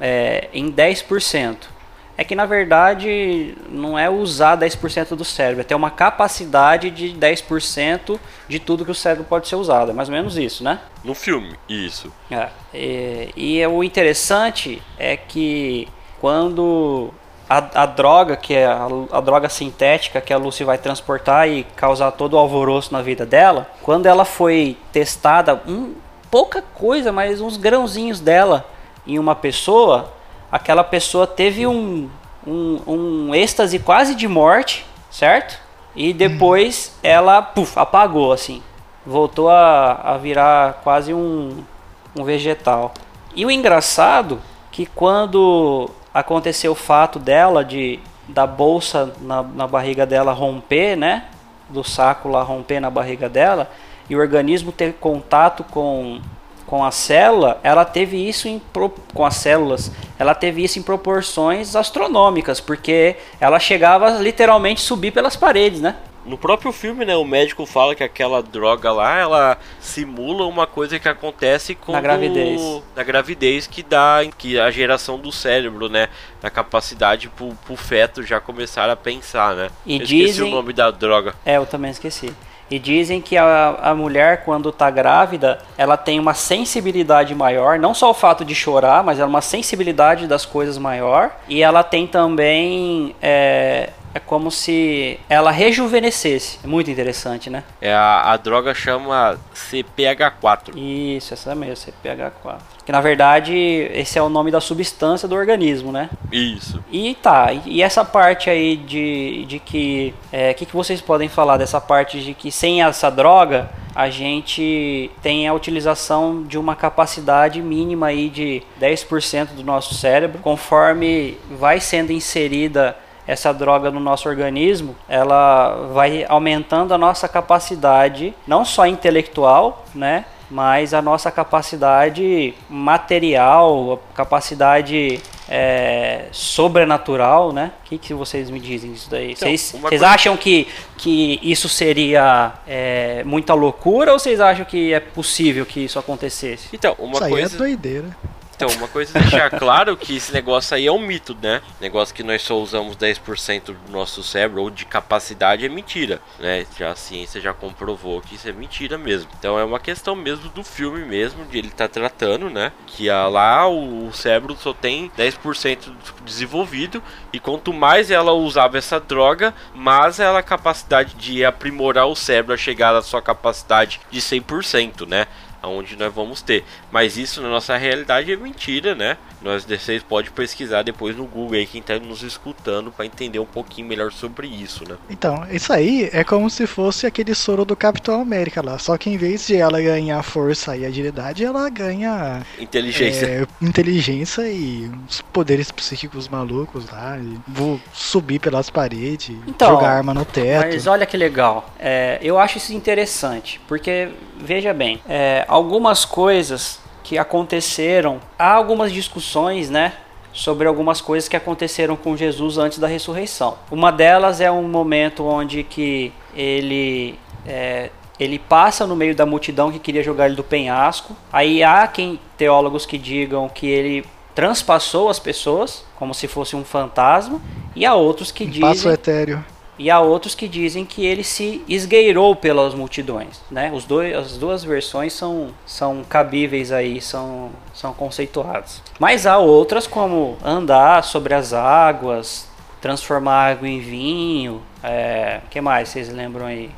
É, em 10% é que na verdade não é usar 10% do cérebro, é ter uma capacidade de 10% de tudo que o cérebro pode ser usado. É mais ou menos isso, né? No filme, isso. É, e, e o interessante é que quando a, a droga, que é a, a, droga sintética que a Lucy vai transportar e causar todo o alvoroço na vida dela, quando ela foi testada, um, pouca coisa, mas uns grãozinhos dela em uma pessoa aquela pessoa teve um, um, um êxtase quase de morte, certo? E depois hum. ela puf, apagou assim. Voltou a, a virar quase um, um vegetal. E o engraçado que quando aconteceu o fato dela de da bolsa na, na barriga dela romper, né? Do saco lá romper na barriga dela e o organismo ter contato com com a célula, ela teve isso em com as células, ela teve isso em proporções astronômicas, porque ela chegava literalmente subir pelas paredes, né? No próprio filme, né, o médico fala que aquela droga lá, ela simula uma coisa que acontece com na gravidez, na gravidez que dá que a geração do cérebro, né, a capacidade pro, pro feto já começar a pensar, né? E eu dizem... esqueci o nome da droga. É, eu também esqueci. E dizem que a, a mulher, quando está grávida, ela tem uma sensibilidade maior, não só o fato de chorar, mas ela é uma sensibilidade das coisas maior. E ela tem também é, é como se ela rejuvenescesse. É muito interessante, né? É a, a droga chama CPH4. Isso, essa mesmo, CPH4. Que na verdade esse é o nome da substância do organismo, né? Isso. E tá, e essa parte aí de, de que. O é, que, que vocês podem falar dessa parte de que sem essa droga a gente tem a utilização de uma capacidade mínima aí de 10% do nosso cérebro, conforme vai sendo inserida essa droga no nosso organismo, ela vai aumentando a nossa capacidade, não só intelectual, né? Mas a nossa capacidade material, capacidade é, sobrenatural, né? O que, que vocês me dizem disso daí? Então, vocês, vocês coisa... acham que, que isso seria é, muita loucura ou vocês acham que é possível que isso acontecesse? Então, uma isso coisa... aí é doideira. Então, uma coisa é deixar claro que esse negócio aí é um mito, né? Negócio que nós só usamos 10% do nosso cérebro ou de capacidade é mentira, né? Já a ciência já comprovou que isso é mentira mesmo. Então é uma questão mesmo do filme mesmo, de ele tá tratando, né? Que a, lá o, o cérebro só tem 10% desenvolvido e quanto mais ela usava essa droga, mais ela a capacidade de aprimorar o cérebro a chegar à sua capacidade de 100%, né? Aonde nós vamos ter. Mas isso na nossa realidade é mentira, né? Nós vocês pode pesquisar depois no Google aí quem tá nos escutando para entender um pouquinho melhor sobre isso, né? Então, isso aí é como se fosse aquele soro do Capitão América lá, só que em vez de ela ganhar força e agilidade, ela ganha inteligência, é, inteligência e os poderes psíquicos malucos lá, vou subir pelas paredes, então, jogar arma no teto. Mas olha que legal, é, eu acho isso interessante, porque veja bem, é, algumas coisas que aconteceram. Há algumas discussões, né? Sobre algumas coisas que aconteceram com Jesus antes da ressurreição. Uma delas é um momento onde que ele é, ele passa no meio da multidão que queria jogar ele do penhasco. Aí há quem teólogos que digam que ele transpassou as pessoas como se fosse um fantasma e há outros que um dizem passo etéreo e há outros que dizem que ele se esgueirou pelas multidões, né? Os dois, as duas versões são, são cabíveis aí, são, são conceituadas. Mas há outras como andar sobre as águas, transformar água em vinho, é, que mais vocês lembram aí?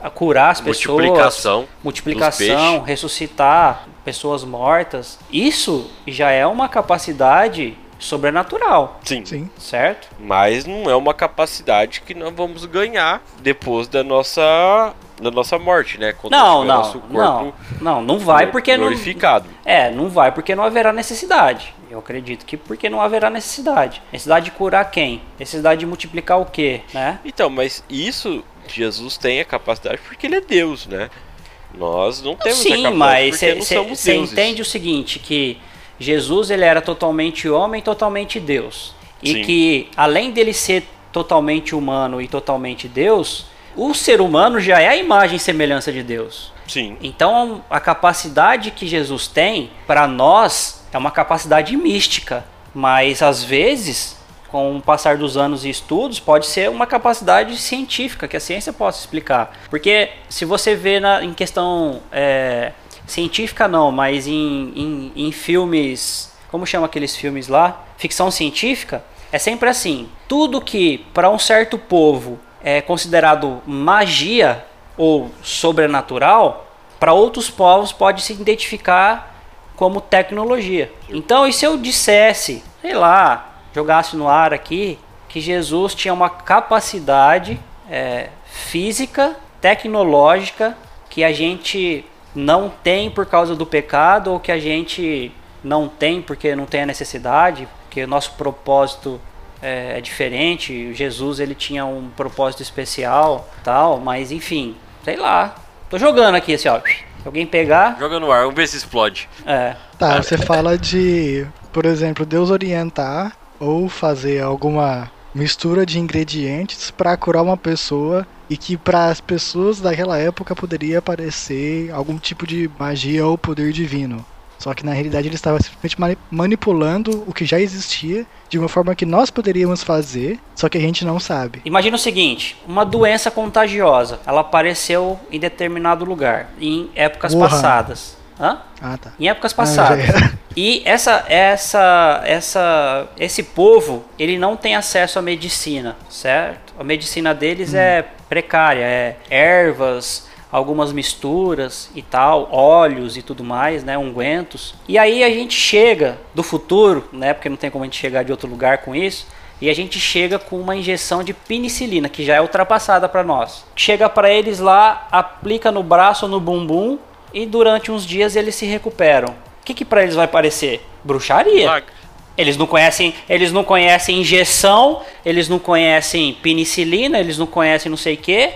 A curar as pessoas, multiplicação, multiplicação, ressuscitar pessoas mortas. Isso já é uma capacidade sobrenatural. Sim. Sim. Certo? Mas não é uma capacidade que nós vamos ganhar depois da nossa da nossa morte, né? Quando não, não, nosso corpo não, não, não vai porque glorificado. não É, não vai porque não haverá necessidade. Eu acredito que porque não haverá necessidade. Necessidade de curar quem? Necessidade de multiplicar o quê, né? Então, mas isso Jesus tem a capacidade porque ele é Deus, né? Nós não temos Sim, a capacidade mas você entende o seguinte que Jesus ele era totalmente homem, totalmente Deus. E Sim. que além dele ser totalmente humano e totalmente Deus, o ser humano já é a imagem e semelhança de Deus. Sim. Então a capacidade que Jesus tem para nós é uma capacidade mística, mas às vezes com o passar dos anos e estudos, pode ser uma capacidade científica que a ciência possa explicar. Porque se você vê na, em questão é, científica não, mas em, em, em filmes, como chama aqueles filmes lá? Ficção científica, é sempre assim. Tudo que para um certo povo é considerado magia ou sobrenatural, para outros povos pode se identificar como tecnologia. Então, e se eu dissesse, sei lá, jogasse no ar aqui, que Jesus tinha uma capacidade é, física, tecnológica, que a gente não tem por causa do pecado ou que a gente não tem porque não tem a necessidade, porque o nosso propósito é, é diferente. Jesus ele tinha um propósito especial, tal, mas enfim, sei lá. Tô jogando aqui assim, ó. Se alguém pegar, joga no ar, vamos ver se explode. É. Tá, você fala de, por exemplo, Deus orientar ou fazer alguma mistura de ingredientes para curar uma pessoa e que para as pessoas daquela época poderia parecer algum tipo de magia ou poder divino. Só que na realidade ele estava simplesmente manipulando o que já existia de uma forma que nós poderíamos fazer, só que a gente não sabe. Imagina o seguinte: uma doença contagiosa, ela apareceu em determinado lugar, em épocas Wuhan. passadas. Hã? Ah, tá. Em épocas passadas. Ah, e essa, essa, essa, esse povo, ele não tem acesso à medicina, certo? A medicina deles hum. é precária, é ervas, algumas misturas e tal, óleos e tudo mais, né, ungüentos. E aí a gente chega do futuro, né, porque não tem como a gente chegar de outro lugar com isso. E a gente chega com uma injeção de penicilina, que já é ultrapassada para nós. Chega para eles lá, aplica no braço no bumbum, e durante uns dias eles se recuperam. O que, que para eles vai parecer? Bruxaria. Eles não conhecem, eles não conhecem injeção, eles não conhecem penicilina, eles não conhecem não sei o que.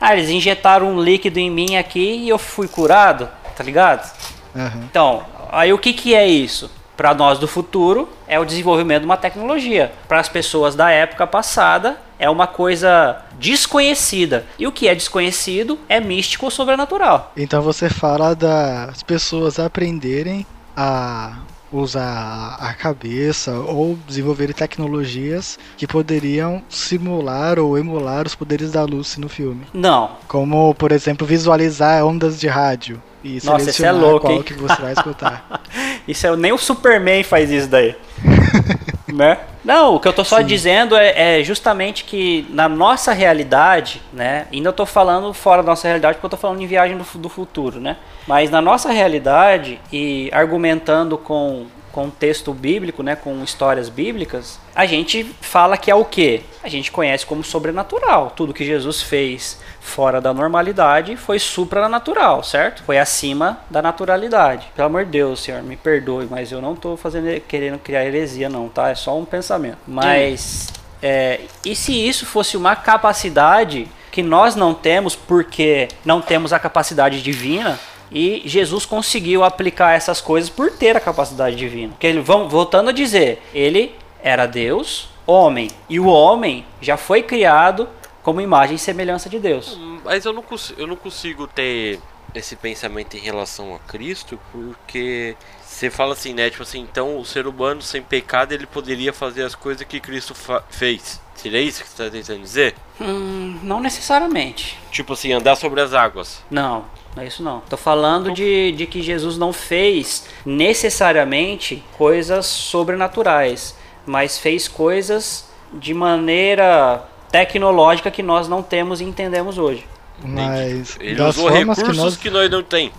Ah, eles injetaram um líquido em mim aqui e eu fui curado, tá ligado? Uhum. Então, aí o que, que é isso? Para nós do futuro, é o desenvolvimento de uma tecnologia. Para as pessoas da época passada, é uma coisa desconhecida. E o que é desconhecido é místico ou sobrenatural. Então você fala das pessoas aprenderem a usar a cabeça ou desenvolverem tecnologias que poderiam simular ou emular os poderes da Lucy no filme. Não. Como, por exemplo, visualizar ondas de rádio e Nossa, esse é louco, qual hein? que você vai escutar. Isso é nem o Superman faz isso daí. né? Não, o que eu tô só Sim. dizendo é, é justamente que na nossa realidade, né? Ainda eu tô falando fora da nossa realidade porque eu tô falando em viagem do, do futuro, né? Mas na nossa realidade e argumentando com com texto bíblico, né, com histórias bíblicas, a gente fala que é o quê? A gente conhece como sobrenatural. Tudo que Jesus fez fora da normalidade foi supranatural, certo? Foi acima da naturalidade. Pelo amor de Deus, Senhor, me perdoe, mas eu não tô fazendo querendo criar heresia não, tá? É só um pensamento. Mas é, e se isso fosse uma capacidade que nós não temos porque não temos a capacidade divina, e Jesus conseguiu aplicar essas coisas por ter a capacidade divina. Porque ele, vamos, voltando a dizer, ele era Deus, homem, e o homem já foi criado como imagem e semelhança de Deus. Mas eu não, eu não consigo ter esse pensamento em relação a Cristo, porque você fala assim, né? Tipo assim, então o ser humano sem pecado ele poderia fazer as coisas que Cristo fez. Seria isso que você está tentando dizer? Hum, não necessariamente. Tipo assim, andar sobre as águas. Não, não é isso não. Tô falando de, de que Jesus não fez necessariamente coisas sobrenaturais, mas fez coisas de maneira tecnológica que nós não temos e entendemos hoje. Mas Ele usou recursos que nós que nós não tem.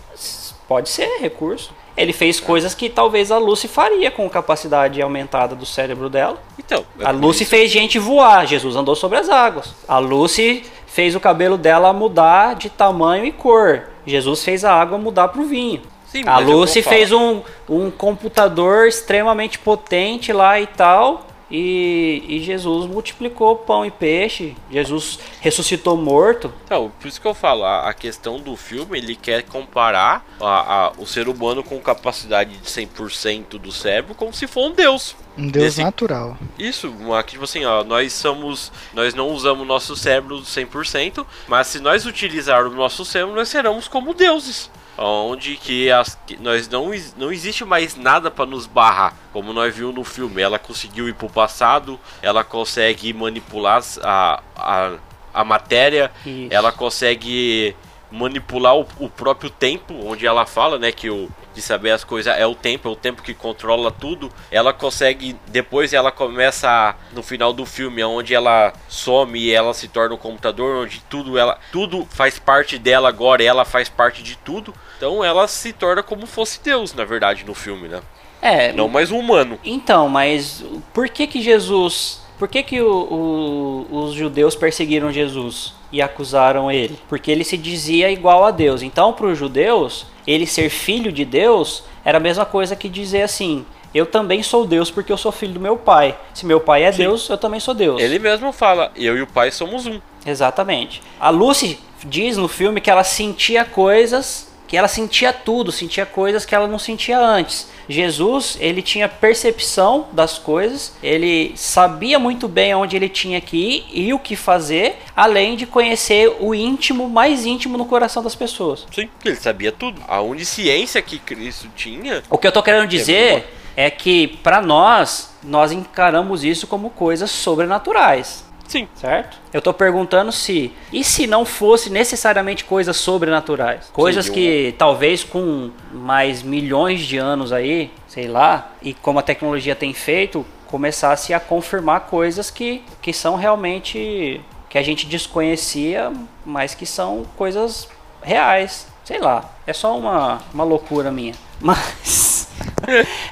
Pode ser recurso. Ele fez coisas que talvez a Lucy faria com capacidade aumentada do cérebro dela. Então, é A Lucy isso- fez gente voar, Jesus andou sobre as águas. A Lucy fez o cabelo dela mudar de tamanho e cor. Jesus fez a água mudar para o vinho. Sim, A Lucy fez um, um computador extremamente potente lá e tal. E, e Jesus multiplicou pão e peixe. Jesus ressuscitou morto. Então, por isso que eu falo, a, a questão do filme, ele quer comparar a- a- o ser humano com capacidade de 100% do cérebro como se for um deus. um deus Desse- natural. Isso, tipo assim, ó, nós somos, nós não usamos nosso cérebro 100%, mas se nós utilizarmos o nosso cérebro, nós seremos como deuses. Onde que, as, que nós não, não existe mais nada para nos barrar, como nós vimos no filme. Ela conseguiu ir pro passado, ela consegue manipular a, a, a matéria, Isso. ela consegue manipular o, o próprio tempo, onde ela fala, né, que o de saber as coisas é o tempo, é o tempo que controla tudo. Ela consegue, depois ela começa no final do filme, onde ela some e ela se torna um computador, onde tudo ela, tudo faz parte dela agora, e ela faz parte de tudo. Então ela se torna como fosse Deus, na verdade, no filme, né? É, Não mais um humano. Então, mas por que que Jesus, por que que o- o- os judeus perseguiram Jesus e acusaram ele? Porque ele se dizia igual a Deus. Então, para os judeus, ele ser filho de Deus era a mesma coisa que dizer assim: eu também sou Deus porque eu sou filho do meu pai. Se meu pai é Sim. Deus, eu também sou Deus. Ele mesmo fala, eu e o pai somos um. Exatamente. A Lucy diz no filme que ela sentia coisas, que ela sentia tudo, sentia coisas que ela não sentia antes. Jesus, ele tinha percepção das coisas, ele sabia muito bem aonde ele tinha que ir e o que fazer, além de conhecer o íntimo, mais íntimo no coração das pessoas. Sim, ele sabia tudo. A onisciência que Cristo tinha O que eu tô querendo dizer é que para nós, nós encaramos isso como coisas sobrenaturais. Sim. Certo? Eu tô perguntando se. E se não fosse necessariamente coisas sobrenaturais? Coisas Sim, que talvez com mais milhões de anos aí, sei lá, e como a tecnologia tem feito, começasse a confirmar coisas que, que são realmente. que a gente desconhecia, mas que são coisas reais. Sei lá. É só uma, uma loucura minha. Mas.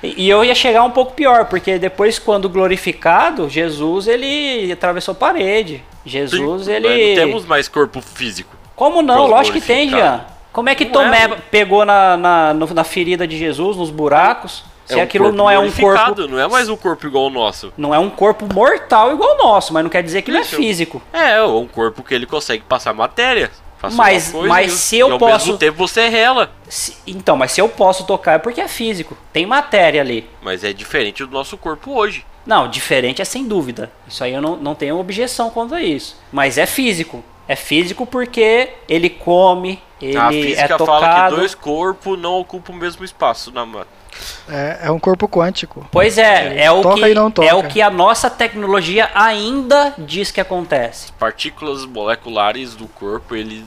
E eu ia chegar um pouco pior, porque depois, quando glorificado, Jesus ele atravessou parede. Jesus Sim, ele. Não temos mais corpo físico. Como não? Lógico que tem. Jean. Como é que Não Tomé é. pegou na, na, na ferida de Jesus, nos buracos? Se um aquilo não é um corpo. Não é mais um corpo igual o nosso. Não é um corpo mortal igual o nosso, mas não quer dizer que não é físico. É, é um corpo que ele consegue passar matéria. Faça Mas- coisa mas e- se eu e ao posso- mesmo tempo você rela. Se- então, mas se eu posso tocar é porque é físico. Tem matéria ali. Mas é diferente do nosso corpo hoje. Não, diferente é sem dúvida. Isso aí eu não, não tenho objeção quanto a isso. Mas é físico. É físico porque ele come, ele a é física tocado. fala que dois corpos não ocupam o mesmo espaço na ma- É, é um corpo quântico. Pois é, é o, Toca que, e não toca. é o que a nossa tecnologia ainda diz que acontece. Partículas moleculares do corpo, ele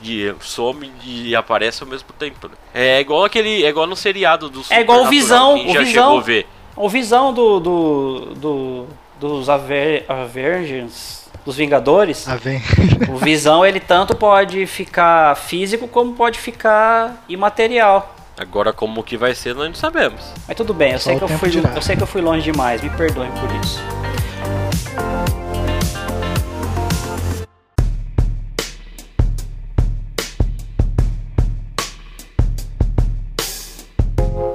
de, some e aparece ao mesmo tempo. Né? É igual aquele. É igual no seriado do É igual o Visão, quem o já Visão. chegou a ver. O visão do, do, do- dos Aver, Avergens, dos Vingadores, Ah, vem. o visão ele tanto pode ficar físico como pode ficar imaterial. Agora, como que vai ser, nós não sabemos. Mas tudo bem, eu Só sei, o que eu, fui, dirá. eu sei que eu fui longe demais, me perdoem por isso.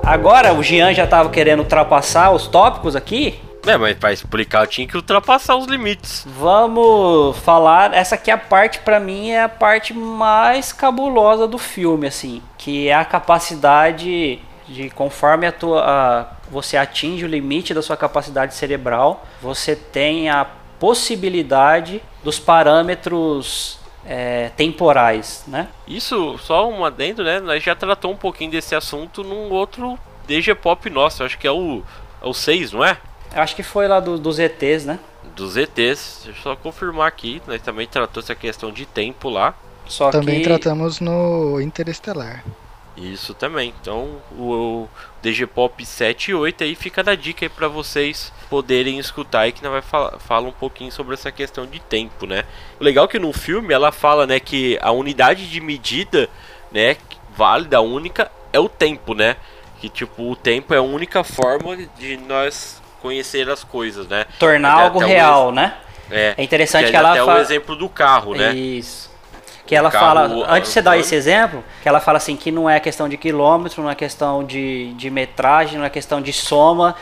Agora o Jean já tava querendo ultrapassar os tópicos aqui. É, mas pra explicar, eu tinha que ultrapassar os limites. Vamos falar. Essa aqui é a parte, pra mim, é a parte mais cabulosa do filme, assim. Que é a capacidade de, conforme a tua, a- você atinge o limite da sua capacidade cerebral, você tem a possibilidade dos parâmetros é, temporais, né? Isso, só um adendo, né? Nós já tratou um pouquinho desse assunto num outro DG Pop nosso, acho que é o, é o 6, não é? Eu acho que foi lá do- dos ETs, né? Dos ETs. Deixa eu só confirmar aqui, nós também tratou essa questão de tempo lá. Só Também que tratamos no Interestelar. Isso também. Então, o, o DG Pop 7 e 8 aí fica da dica aí pra vocês poderem escutar aí que nós vai falar fala um pouquinho sobre essa questão de tempo, né? O legal é que no filme ela fala, né, que a unidade de medida, né, válida, única é o tempo, né? Que tipo, o tempo é a única forma de nós conhecer as coisas, né? tornar Até- algo até real, né? É, É interessante que que é ela até fa- o exemplo do carro, né? Isso. Que ela carro fala, antes de você dar esse exemplo, que ela fala assim que não é questão de quilômetro, não é questão de, de metragem, não é questão de soma.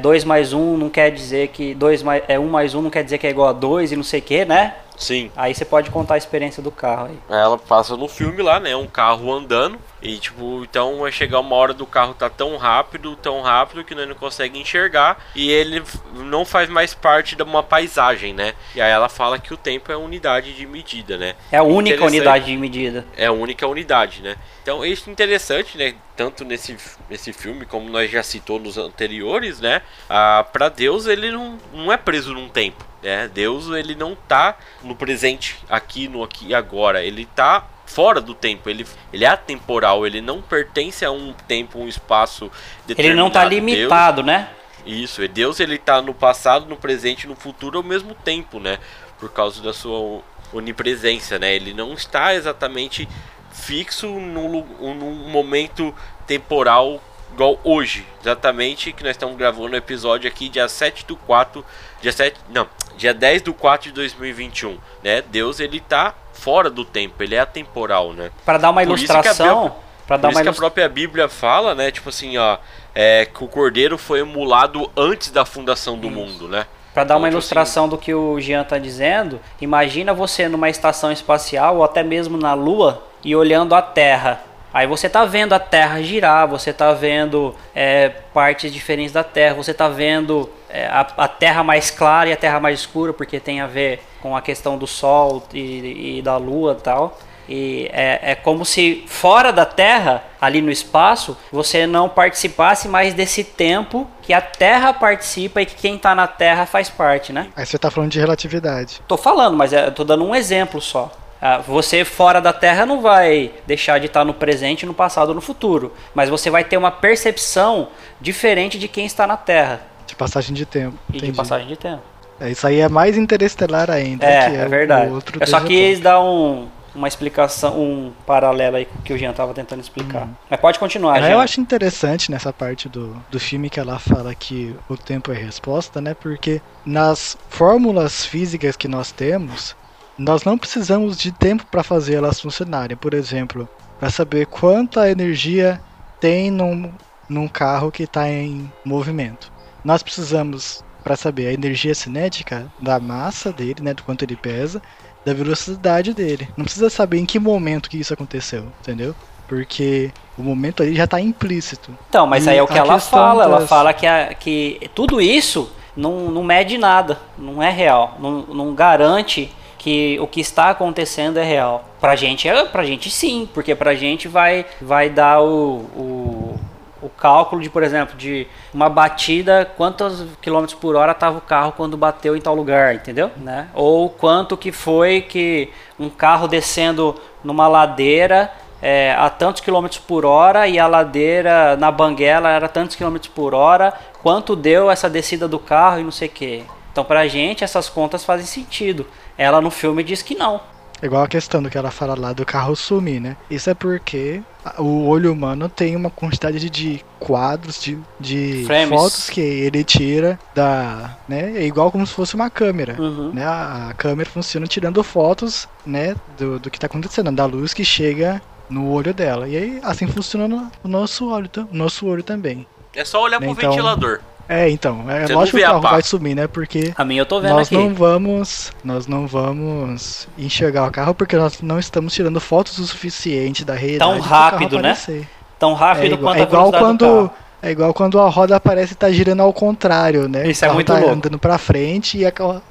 2 mais 1 um não quer dizer que 2 mais, é 1 um mais 1 um não quer dizer que é igual a 2 e não sei o que, né? Sim. Aí você pode contar a experiência do carro aí. Ela passa no filme lá, né? Um carro andando. E tipo, então vai chegar uma hora do carro tá tão rápido, tão rápido que não consegue enxergar. E ele não faz mais parte de uma paisagem, né? E aí ela fala que o tempo é unidade de medida, né? É a única unidade de medida. É a única unidade, né? Então isso é interessante, né? Tanto nesse, nesse filme como nós já citou nos anteriores, né? Ah, para Deus ele não, não é preso num tempo, né? Deus ele não tá no presente, aqui no aqui e agora, ele tá fora do tempo, ele, ele é atemporal, ele não pertence a um tempo, um espaço Ele não tá determinado. limitado, né? Deus, isso, e Deus ele tá no passado, no presente e no futuro ao mesmo tempo, né? Por causa da sua onipresença, né? Ele não está exatamente fixo num, num momento temporal igual hoje. Exatamente que nós estamos gravando o episódio aqui dia 7 do 4, dia 7, não, dia 10 do 4 de 2021, né? Deus ele tá fora do tempo, ele é atemporal, né? Para dar uma Por isso ilustração, para dar Por uma isso que a própria Bíblia fala, né? Tipo assim, ó, é, que o cordeiro foi emulado antes da fundação do mundo, né? Para dar uma Então, tipo ilustração do que o Jean está dizendo, imagina você numa estação espacial ou até mesmo na Lua e olhando a Terra. Aí você tá vendo a Terra girar, você tá vendo é, partes diferentes da Terra, você tá vendo é, a, a Terra mais clara e a Terra mais escura, porque tem a ver com a questão do Sol e, e da Lua e tal. E é, é como se fora da Terra, ali no espaço, você não participasse mais desse tempo que a Terra participa e que quem tá na Terra faz parte, né? Aí você tá falando de relatividade. Tô falando, mas é- tô dando um exemplo só. Ah, Você fora da Terra não vai deixar de estar no presente, no passado ou no futuro, mas você vai ter uma percepção diferente de quem está na Terra De passagem de tempo. e de passagem de tempo. É, isso aí é mais interestelar ainda. É, que é o- verdade. Eu só DG quis dar um, uma explicação, um paralelo aí com o que o Jean tava tentando explicar. Mas pode continuar. É, Jean. eu acho interessante nessa parte do, do filme que ela fala que o tempo é resposta, né? Porque nas fórmulas físicas que nós temos, nós não precisamos de tempo para fazer elas funcionarem. Por exemplo, para saber quanta energia tem num, num carro que está em movimento. Nós precisamos, para saber a energia cinética da massa dele, né? Do quanto ele pesa, da velocidade dele. Não precisa saber em que momento que isso aconteceu, entendeu? Porque o momento ali já tá implícito. Então, mas E aí é o que ela fala. Ela das- fala que, a- que tudo isso não, não mede nada, não é real, não, não garante que o que está acontecendo é real. Pra gente, é, pra gente sim, porque pra gente vai, vai dar o, o, o cálculo de, por exemplo, de uma batida, quantos quilômetros por hora estava o carro quando bateu em tal lugar, entendeu? Né? Ou quanto que foi que um carro descendo numa ladeira é, a tantos quilômetros por hora e a ladeira na banguela era tantos quilômetros por hora, quanto deu essa descida do carro e não sei o que. Então pra gente essas contas fazem sentido. Ela no filme diz que não. Igual a questão do que ela fala lá do carro sumir, né? Isso é porque o olho humano tem uma quantidade de quadros, de, de fotos que ele tira da. né? É igual como se fosse uma câmera. Uhum. Né? A, a câmera funciona tirando fotos, né? Do, do que tá acontecendo, da luz que chega no olho dela. E aí, assim funciona o nosso olho, o nosso olho também. É só olhar Né, pro então- ventilador. É, então, é Você lógico que o a carro vai sumir, né? Porque A minha eu tô vendo nós aqui. não vamos, nós não vamos enxergar o carro porque nós não estamos tirando fotos o suficiente da realidade. Tão rápido, né? aparecer. Tão rápido é igual, quanto é a igual quando carro. é igual quando a roda parece estar girando ao contrário, né? Isso o é muito tá louco. andando pra frente e a carro,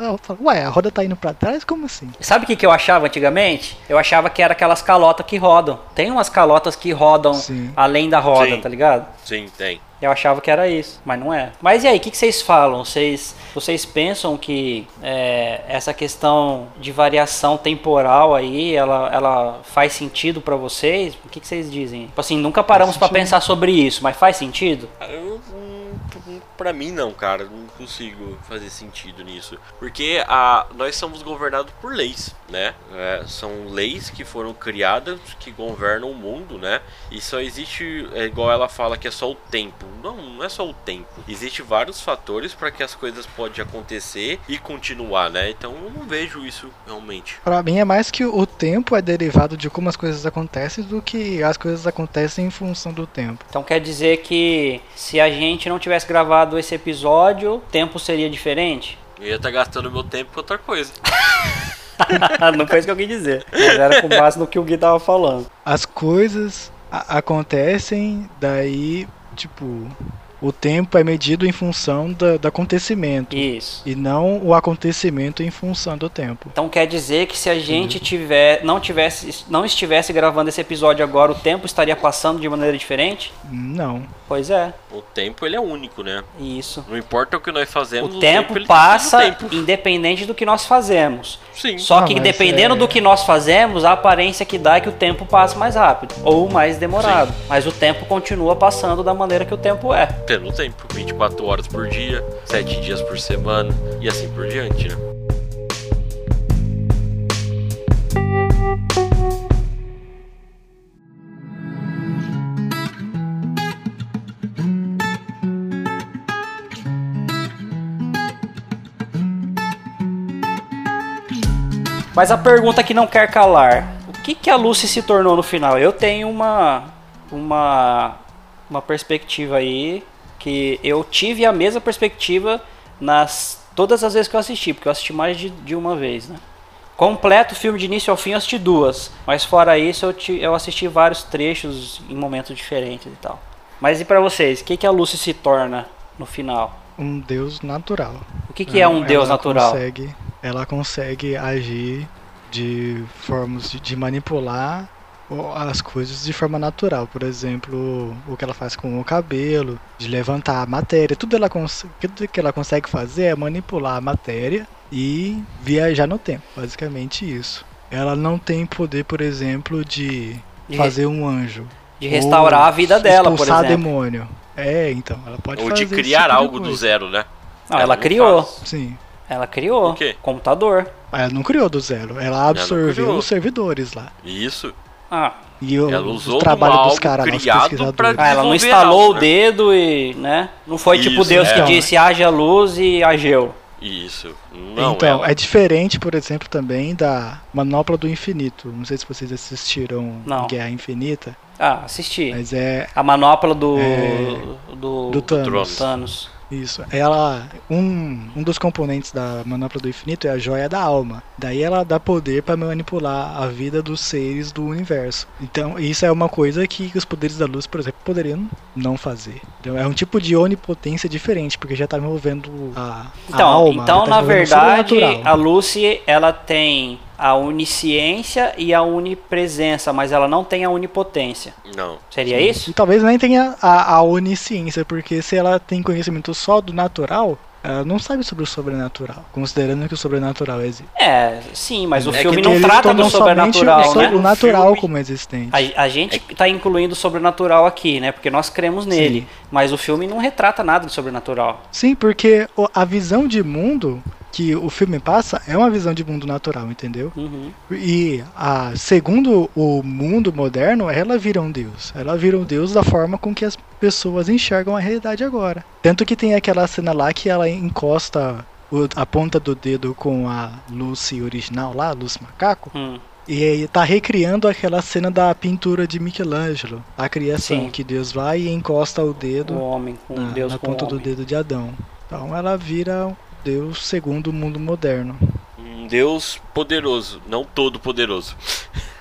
ué, a roda tá indo pra trás? Como assim? Sabe o que, que eu achava antigamente? Eu achava que era aquelas calotas que rodam. Tem umas calotas que rodam Sim. além da roda, Sim. tá ligado? Sim, tem. Eu achava que era isso, mas não é. Mas e aí, o que, que vocês falam? Vocês, vocês pensam que é, essa questão de variação temporal aí, ela, ela faz sentido pra vocês? O que, que vocês dizem? Tipo assim, nunca paramos pra sentido. pensar sobre isso, mas faz sentido? Eu, pra mim não, cara, não consigo fazer sentido nisso, porque a, nós somos governados por leis, né? É, são leis que foram criadas que governam o mundo, né? E só existe, é igual ela fala que é só o tempo. Não, não é só o tempo. Existem vários fatores para que as coisas podem acontecer e continuar, né? Então eu não vejo isso realmente. Pra mim é mais que o tempo é derivado de como as coisas acontecem do que as coisas acontecem em função do tempo. Então quer dizer que se a gente não tivesse gravado esse episódio, o tempo seria diferente? Eu ia estar gastando meu tempo com outra coisa. não foi isso que eu quis dizer. Mas era com base no que o Gui tava falando. As coisas acontecem, daí, tipo, o tempo é medido em função da- do acontecimento. Isso. E não o acontecimento em função do tempo. Então quer dizer que se a gente tiver, não tivesse, não estivesse gravando esse episódio agora, o tempo estaria passando de maneira diferente? Não. Pois é, O tempo ele é único, né? isso. Não importa o que nós fazemos, O tempo ele tá passa tempo. independente do que nós fazemos. Sim. Só Ah, que mas dependendo é- do que nós fazemos, a aparência que dá é que o tempo passa mais rápido ou mais demorado. Mas o tempo continua passando da maneira que o tempo é. Tendo tempo, 24 horas por dia, 7 dias por semana e assim por diante, né? Mas a pergunta que não quer calar: o que, que a Lucy se tornou no final? Eu tenho uma uma uma perspectiva aí que eu tive a mesma perspectiva nas todas as vezes que eu assisti, porque eu assisti mais de, de uma vez, né? Completo o filme de início ao fim eu assisti duas, mas fora isso eu, ti- eu assisti vários trechos em momentos diferentes e tal. Mas e pra vocês, o que, que a Lucy se torna no final? Um deus natural. O que, que é um deus natural? Consegue, ela consegue agir de formas de, de manipular as coisas de forma natural. Por exemplo, o que ela faz com o cabelo, de levantar a matéria. Tudo, ela tudo que ela consegue fazer é manipular a matéria e viajar no tempo. Basicamente isso. Ela não tem poder, por exemplo, de De, fazer um anjo. de restaurar a vida dela, por exemplo. demônio. É, então, ela pode Ou fazer de criar tipo de algo do zero, né? Não, ela criou. faz. Sim. Ela criou. O quê? Computador. Ela não criou do zero, ela absorveu criou. os servidores lá. Isso. Ah, E o, Ela o usou trabalho de um dos caras, criado pesquisadores. pra- ah, ela não instalou algo, o né? dedo e, né? Não foi tipo Isso, Deus que é. disse haja luz e ageu. Isso. Não, então, ela- é diferente, por exemplo, também da Manopla do Infinito. Não sei se vocês assistiram Não. Guerra Infinita, Ah, assisti. mas é A manopla do. É, do. do Thanos. Thanos. Isso. Ela. Um, um dos componentes da Manopla do Infinito é a joia da alma. Daí ela dá poder para manipular a vida dos seres do universo. Então, isso é uma coisa que os poderes da luz, por exemplo, poderiam não fazer. Então, é um tipo de onipotência diferente, porque já tá envolvendo a, a Então, alma. então tá na verdade, a Lucy, ela tem a onisciência e a onipresença, mas ela não tem a onipotência. Não. Seria isso? E talvez nem tenha a, a onisciência, porque se ela tem conhecimento só do natural, ela não sabe sobre o sobrenatural, considerando que o sobrenatural existe. É, sim, mas o É filme não trata do sobrenatural, o, so- né? o natural filme- como existente. A, a gente está incluindo o sobrenatural aqui, né? Porque nós cremos nele. Mas o filme não retrata nada de sobrenatural. Sim, porque o- a visão de mundo que o filme passa é uma visão de mundo natural, entendeu? Uhum. E a, segundo o mundo moderno, ela vira um deus. Ela vira um deus da forma com que as pessoas enxergam a realidade agora. Tanto que tem aquela cena lá que ela encosta o- a ponta do dedo com a Lucy original lá, Lucy Macaco, Hum. e aí tá recriando aquela cena da pintura de Michelangelo, a criação, Sim. que Deus vai e encosta o dedo O homem com na, Deus na ponta do dedo de Adão. Então ela vira Deus segundo o mundo moderno. Um Deus poderoso, não todo poderoso.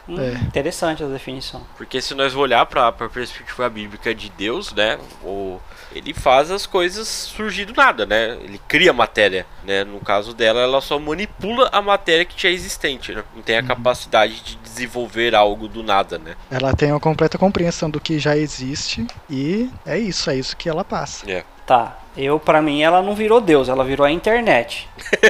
Hum, É. Interessante a definição. Porque se nós olhar para a perspectiva bíblica de Deus, né, o, ele faz as coisas surgir do nada, né? Ele cria matéria, né? No caso dela, ela só manipula a matéria que já é existente, né? Não tem a capacidade de desenvolver algo do nada, né? Ela tem uma completa compreensão do que já existe e é isso, é isso que ela passa. É. Tá, eu pra mim ela não virou Deus, ela virou a internet.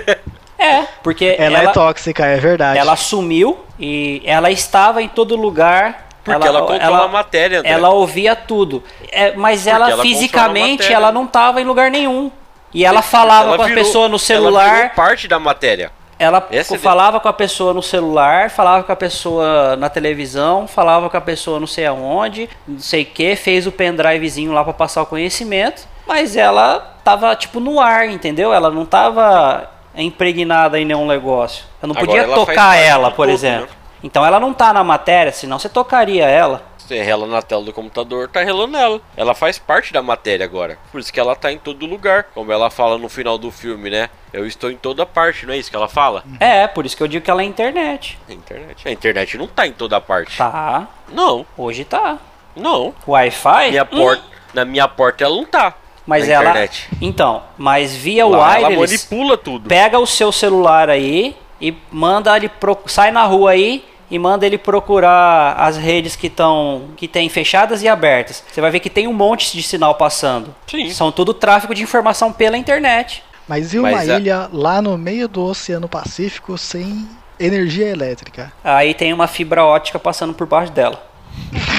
é, porque Ela, ela, é tóxica, é verdade. ela sumiu e ela estava em todo lugar. Porque ela, controla a matéria, André. ela ouvia tudo. É, mas Porque ela, ela fisicamente a ela não estava em lugar nenhum. E ela falava Ela com a virou- pessoa no Ela celular. virou parte da matéria. Ela Essa é falava com a pessoa no celular, falava com a pessoa na televisão, falava com a pessoa não sei aonde, não sei o que, fez o pendrivezinho lá pra passar o conhecimento, mas ela tava tipo no ar, entendeu? Ela não tava impregnada em nenhum negócio. Eu não Agora podia ela tocar ela, por todo, exemplo. né? Então ela não tá na matéria, senão você tocaria ela. Você rela na tela do computador, tá relando ela. Ela faz parte da matéria agora. Por isso que ela tá em todo lugar. Como ela fala no final do filme, né? Eu estou em toda parte, não é isso que ela fala? É, por isso que eu digo que ela é internet. A internet. A internet não tá em toda parte. Tá, Não, hoje tá. não. Wi-Fi? Minha Hum, porta, na minha porta ela não tá. Mas na ela. internet. Então, mas via Lá ela wireless. manipula tudo. pega o seu celular aí e manda ele pro... sai na rua aí e manda ele procurar as redes que estão que tem fechadas e abertas. Você vai ver que tem um monte de sinal passando. Sim. São tudo tráfego de informação pela internet. Mas e uma Mas a- ilha lá no meio do Oceano Pacífico sem energia elétrica? Aí tem uma fibra ótica passando por baixo dela.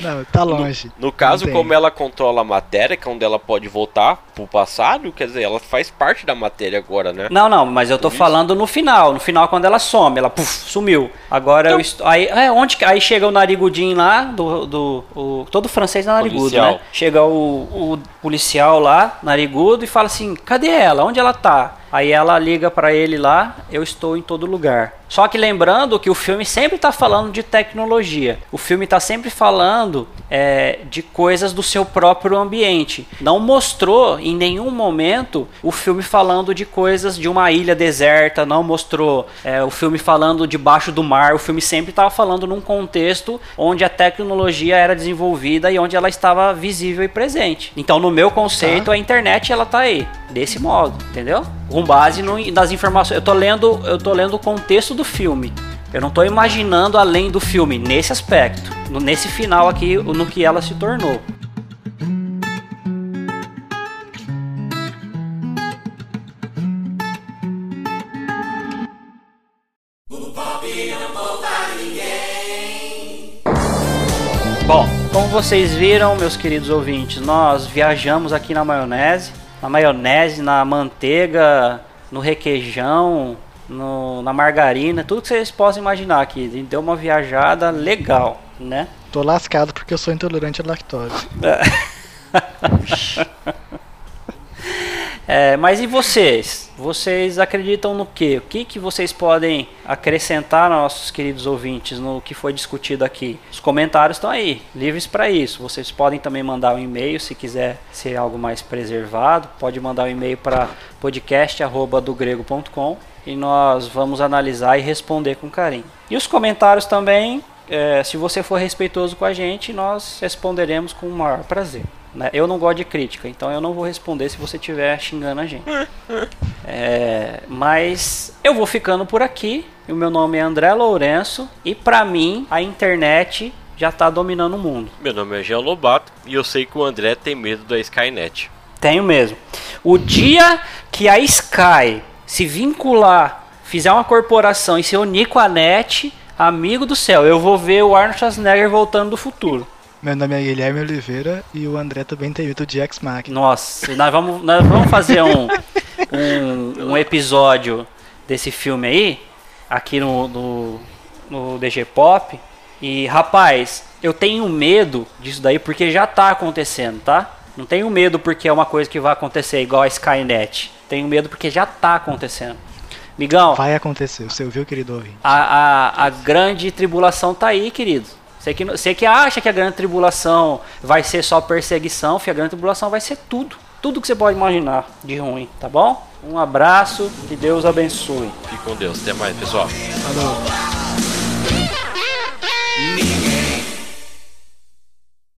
Não, tá longe. No caso, Não tem. como ela controla a matéria, que é onde ela pode voltar pro passado, quer dizer, ela faz parte da matéria agora, né? Não, não, mas eu tô Por isso? falando no final. No final, quando ela some, ela puf, sumiu. Agora eu Então- estou. Aí, é, onde aí chega o narigudinho lá, do. do o- todo francês é narigudo, Policial. né? Chega o, o policial lá, narigudo, e fala assim: cadê ela? Onde ela tá? Aí ela liga pra ele lá, eu estou em todo lugar. Só que lembrando que o filme sempre tá falando de tecnologia. O filme tá sempre falando é, de coisas do seu próprio ambiente. Não mostrou em nenhum momento o filme falando de coisas de uma ilha deserta. Não mostrou é, o filme falando debaixo do mar. O filme sempre estava falando num contexto onde a tecnologia era desenvolvida e onde ela estava visível e presente. Então, no meu conceito, a internet ela tá aí desse modo, entendeu? Com base no, nas informações. Eu tô lendo, eu tô lendo o contexto do filme. Eu não tô imaginando além do filme nesse aspecto, nesse final aqui, no que ela se tornou. Bom, como vocês viram, meus queridos ouvintes, nós viajamos aqui na maionese, na maionese, na manteiga, no requeijão, no- na margarina, tudo que vocês possam imaginar aqui. Deu uma viajada legal, né? Tô lascado porque eu sou intolerante à lactose. É, mas e vocês? Vocês acreditam no quê? O que, que vocês podem acrescentar, nossos queridos ouvintes, no que foi discutido aqui? Os comentários estão aí, livres para isso. Vocês podem também mandar um e-mail se quiser ser algo mais preservado. Pode mandar um e-mail para podcast@dogrego.com e nós vamos analisar e responder com carinho. E os comentários também, é, se você for respeitoso com a gente, nós responderemos com o maior prazer. Né? Eu não gosto de crítica, então eu não vou responder se você estiver xingando a gente. É, mas eu vou ficando por aqui. O meu nome é André Lourenço e pra mim a internet já tá dominando o mundo. Meu nome é Jean Lobato e eu sei que o André tem medo da Skynet. Tenho mesmo. O dia que a Sky se vincular, fizer uma corporação e se unir com a NET, amigo do céu, eu vou ver o Arnold Schwarzenegger voltando do futuro. Meu nome é Guilherme Oliveira e o André também tem medo de X-Machina. Nossa, nós vamos, nós vamos fazer um, um, um episódio desse filme aí, aqui no, no, no DG Pop. E rapaz, eu tenho medo disso daí porque já tá acontecendo, tá? Não tenho medo porque é uma coisa que vai acontecer igual a Skynet. Tenho medo porque já tá acontecendo. Migão, Vai acontecer, você ouviu, querido ouvinte? a, a, a grande tribulação tá aí, querido. Você que, você que acha que a grande tribulação vai ser só perseguição, filho, a grande tribulação vai ser tudo. Tudo que você pode imaginar de ruim, tá bom? Um abraço, que Deus abençoe. Fique com Deus. Até mais, pessoal. Falou.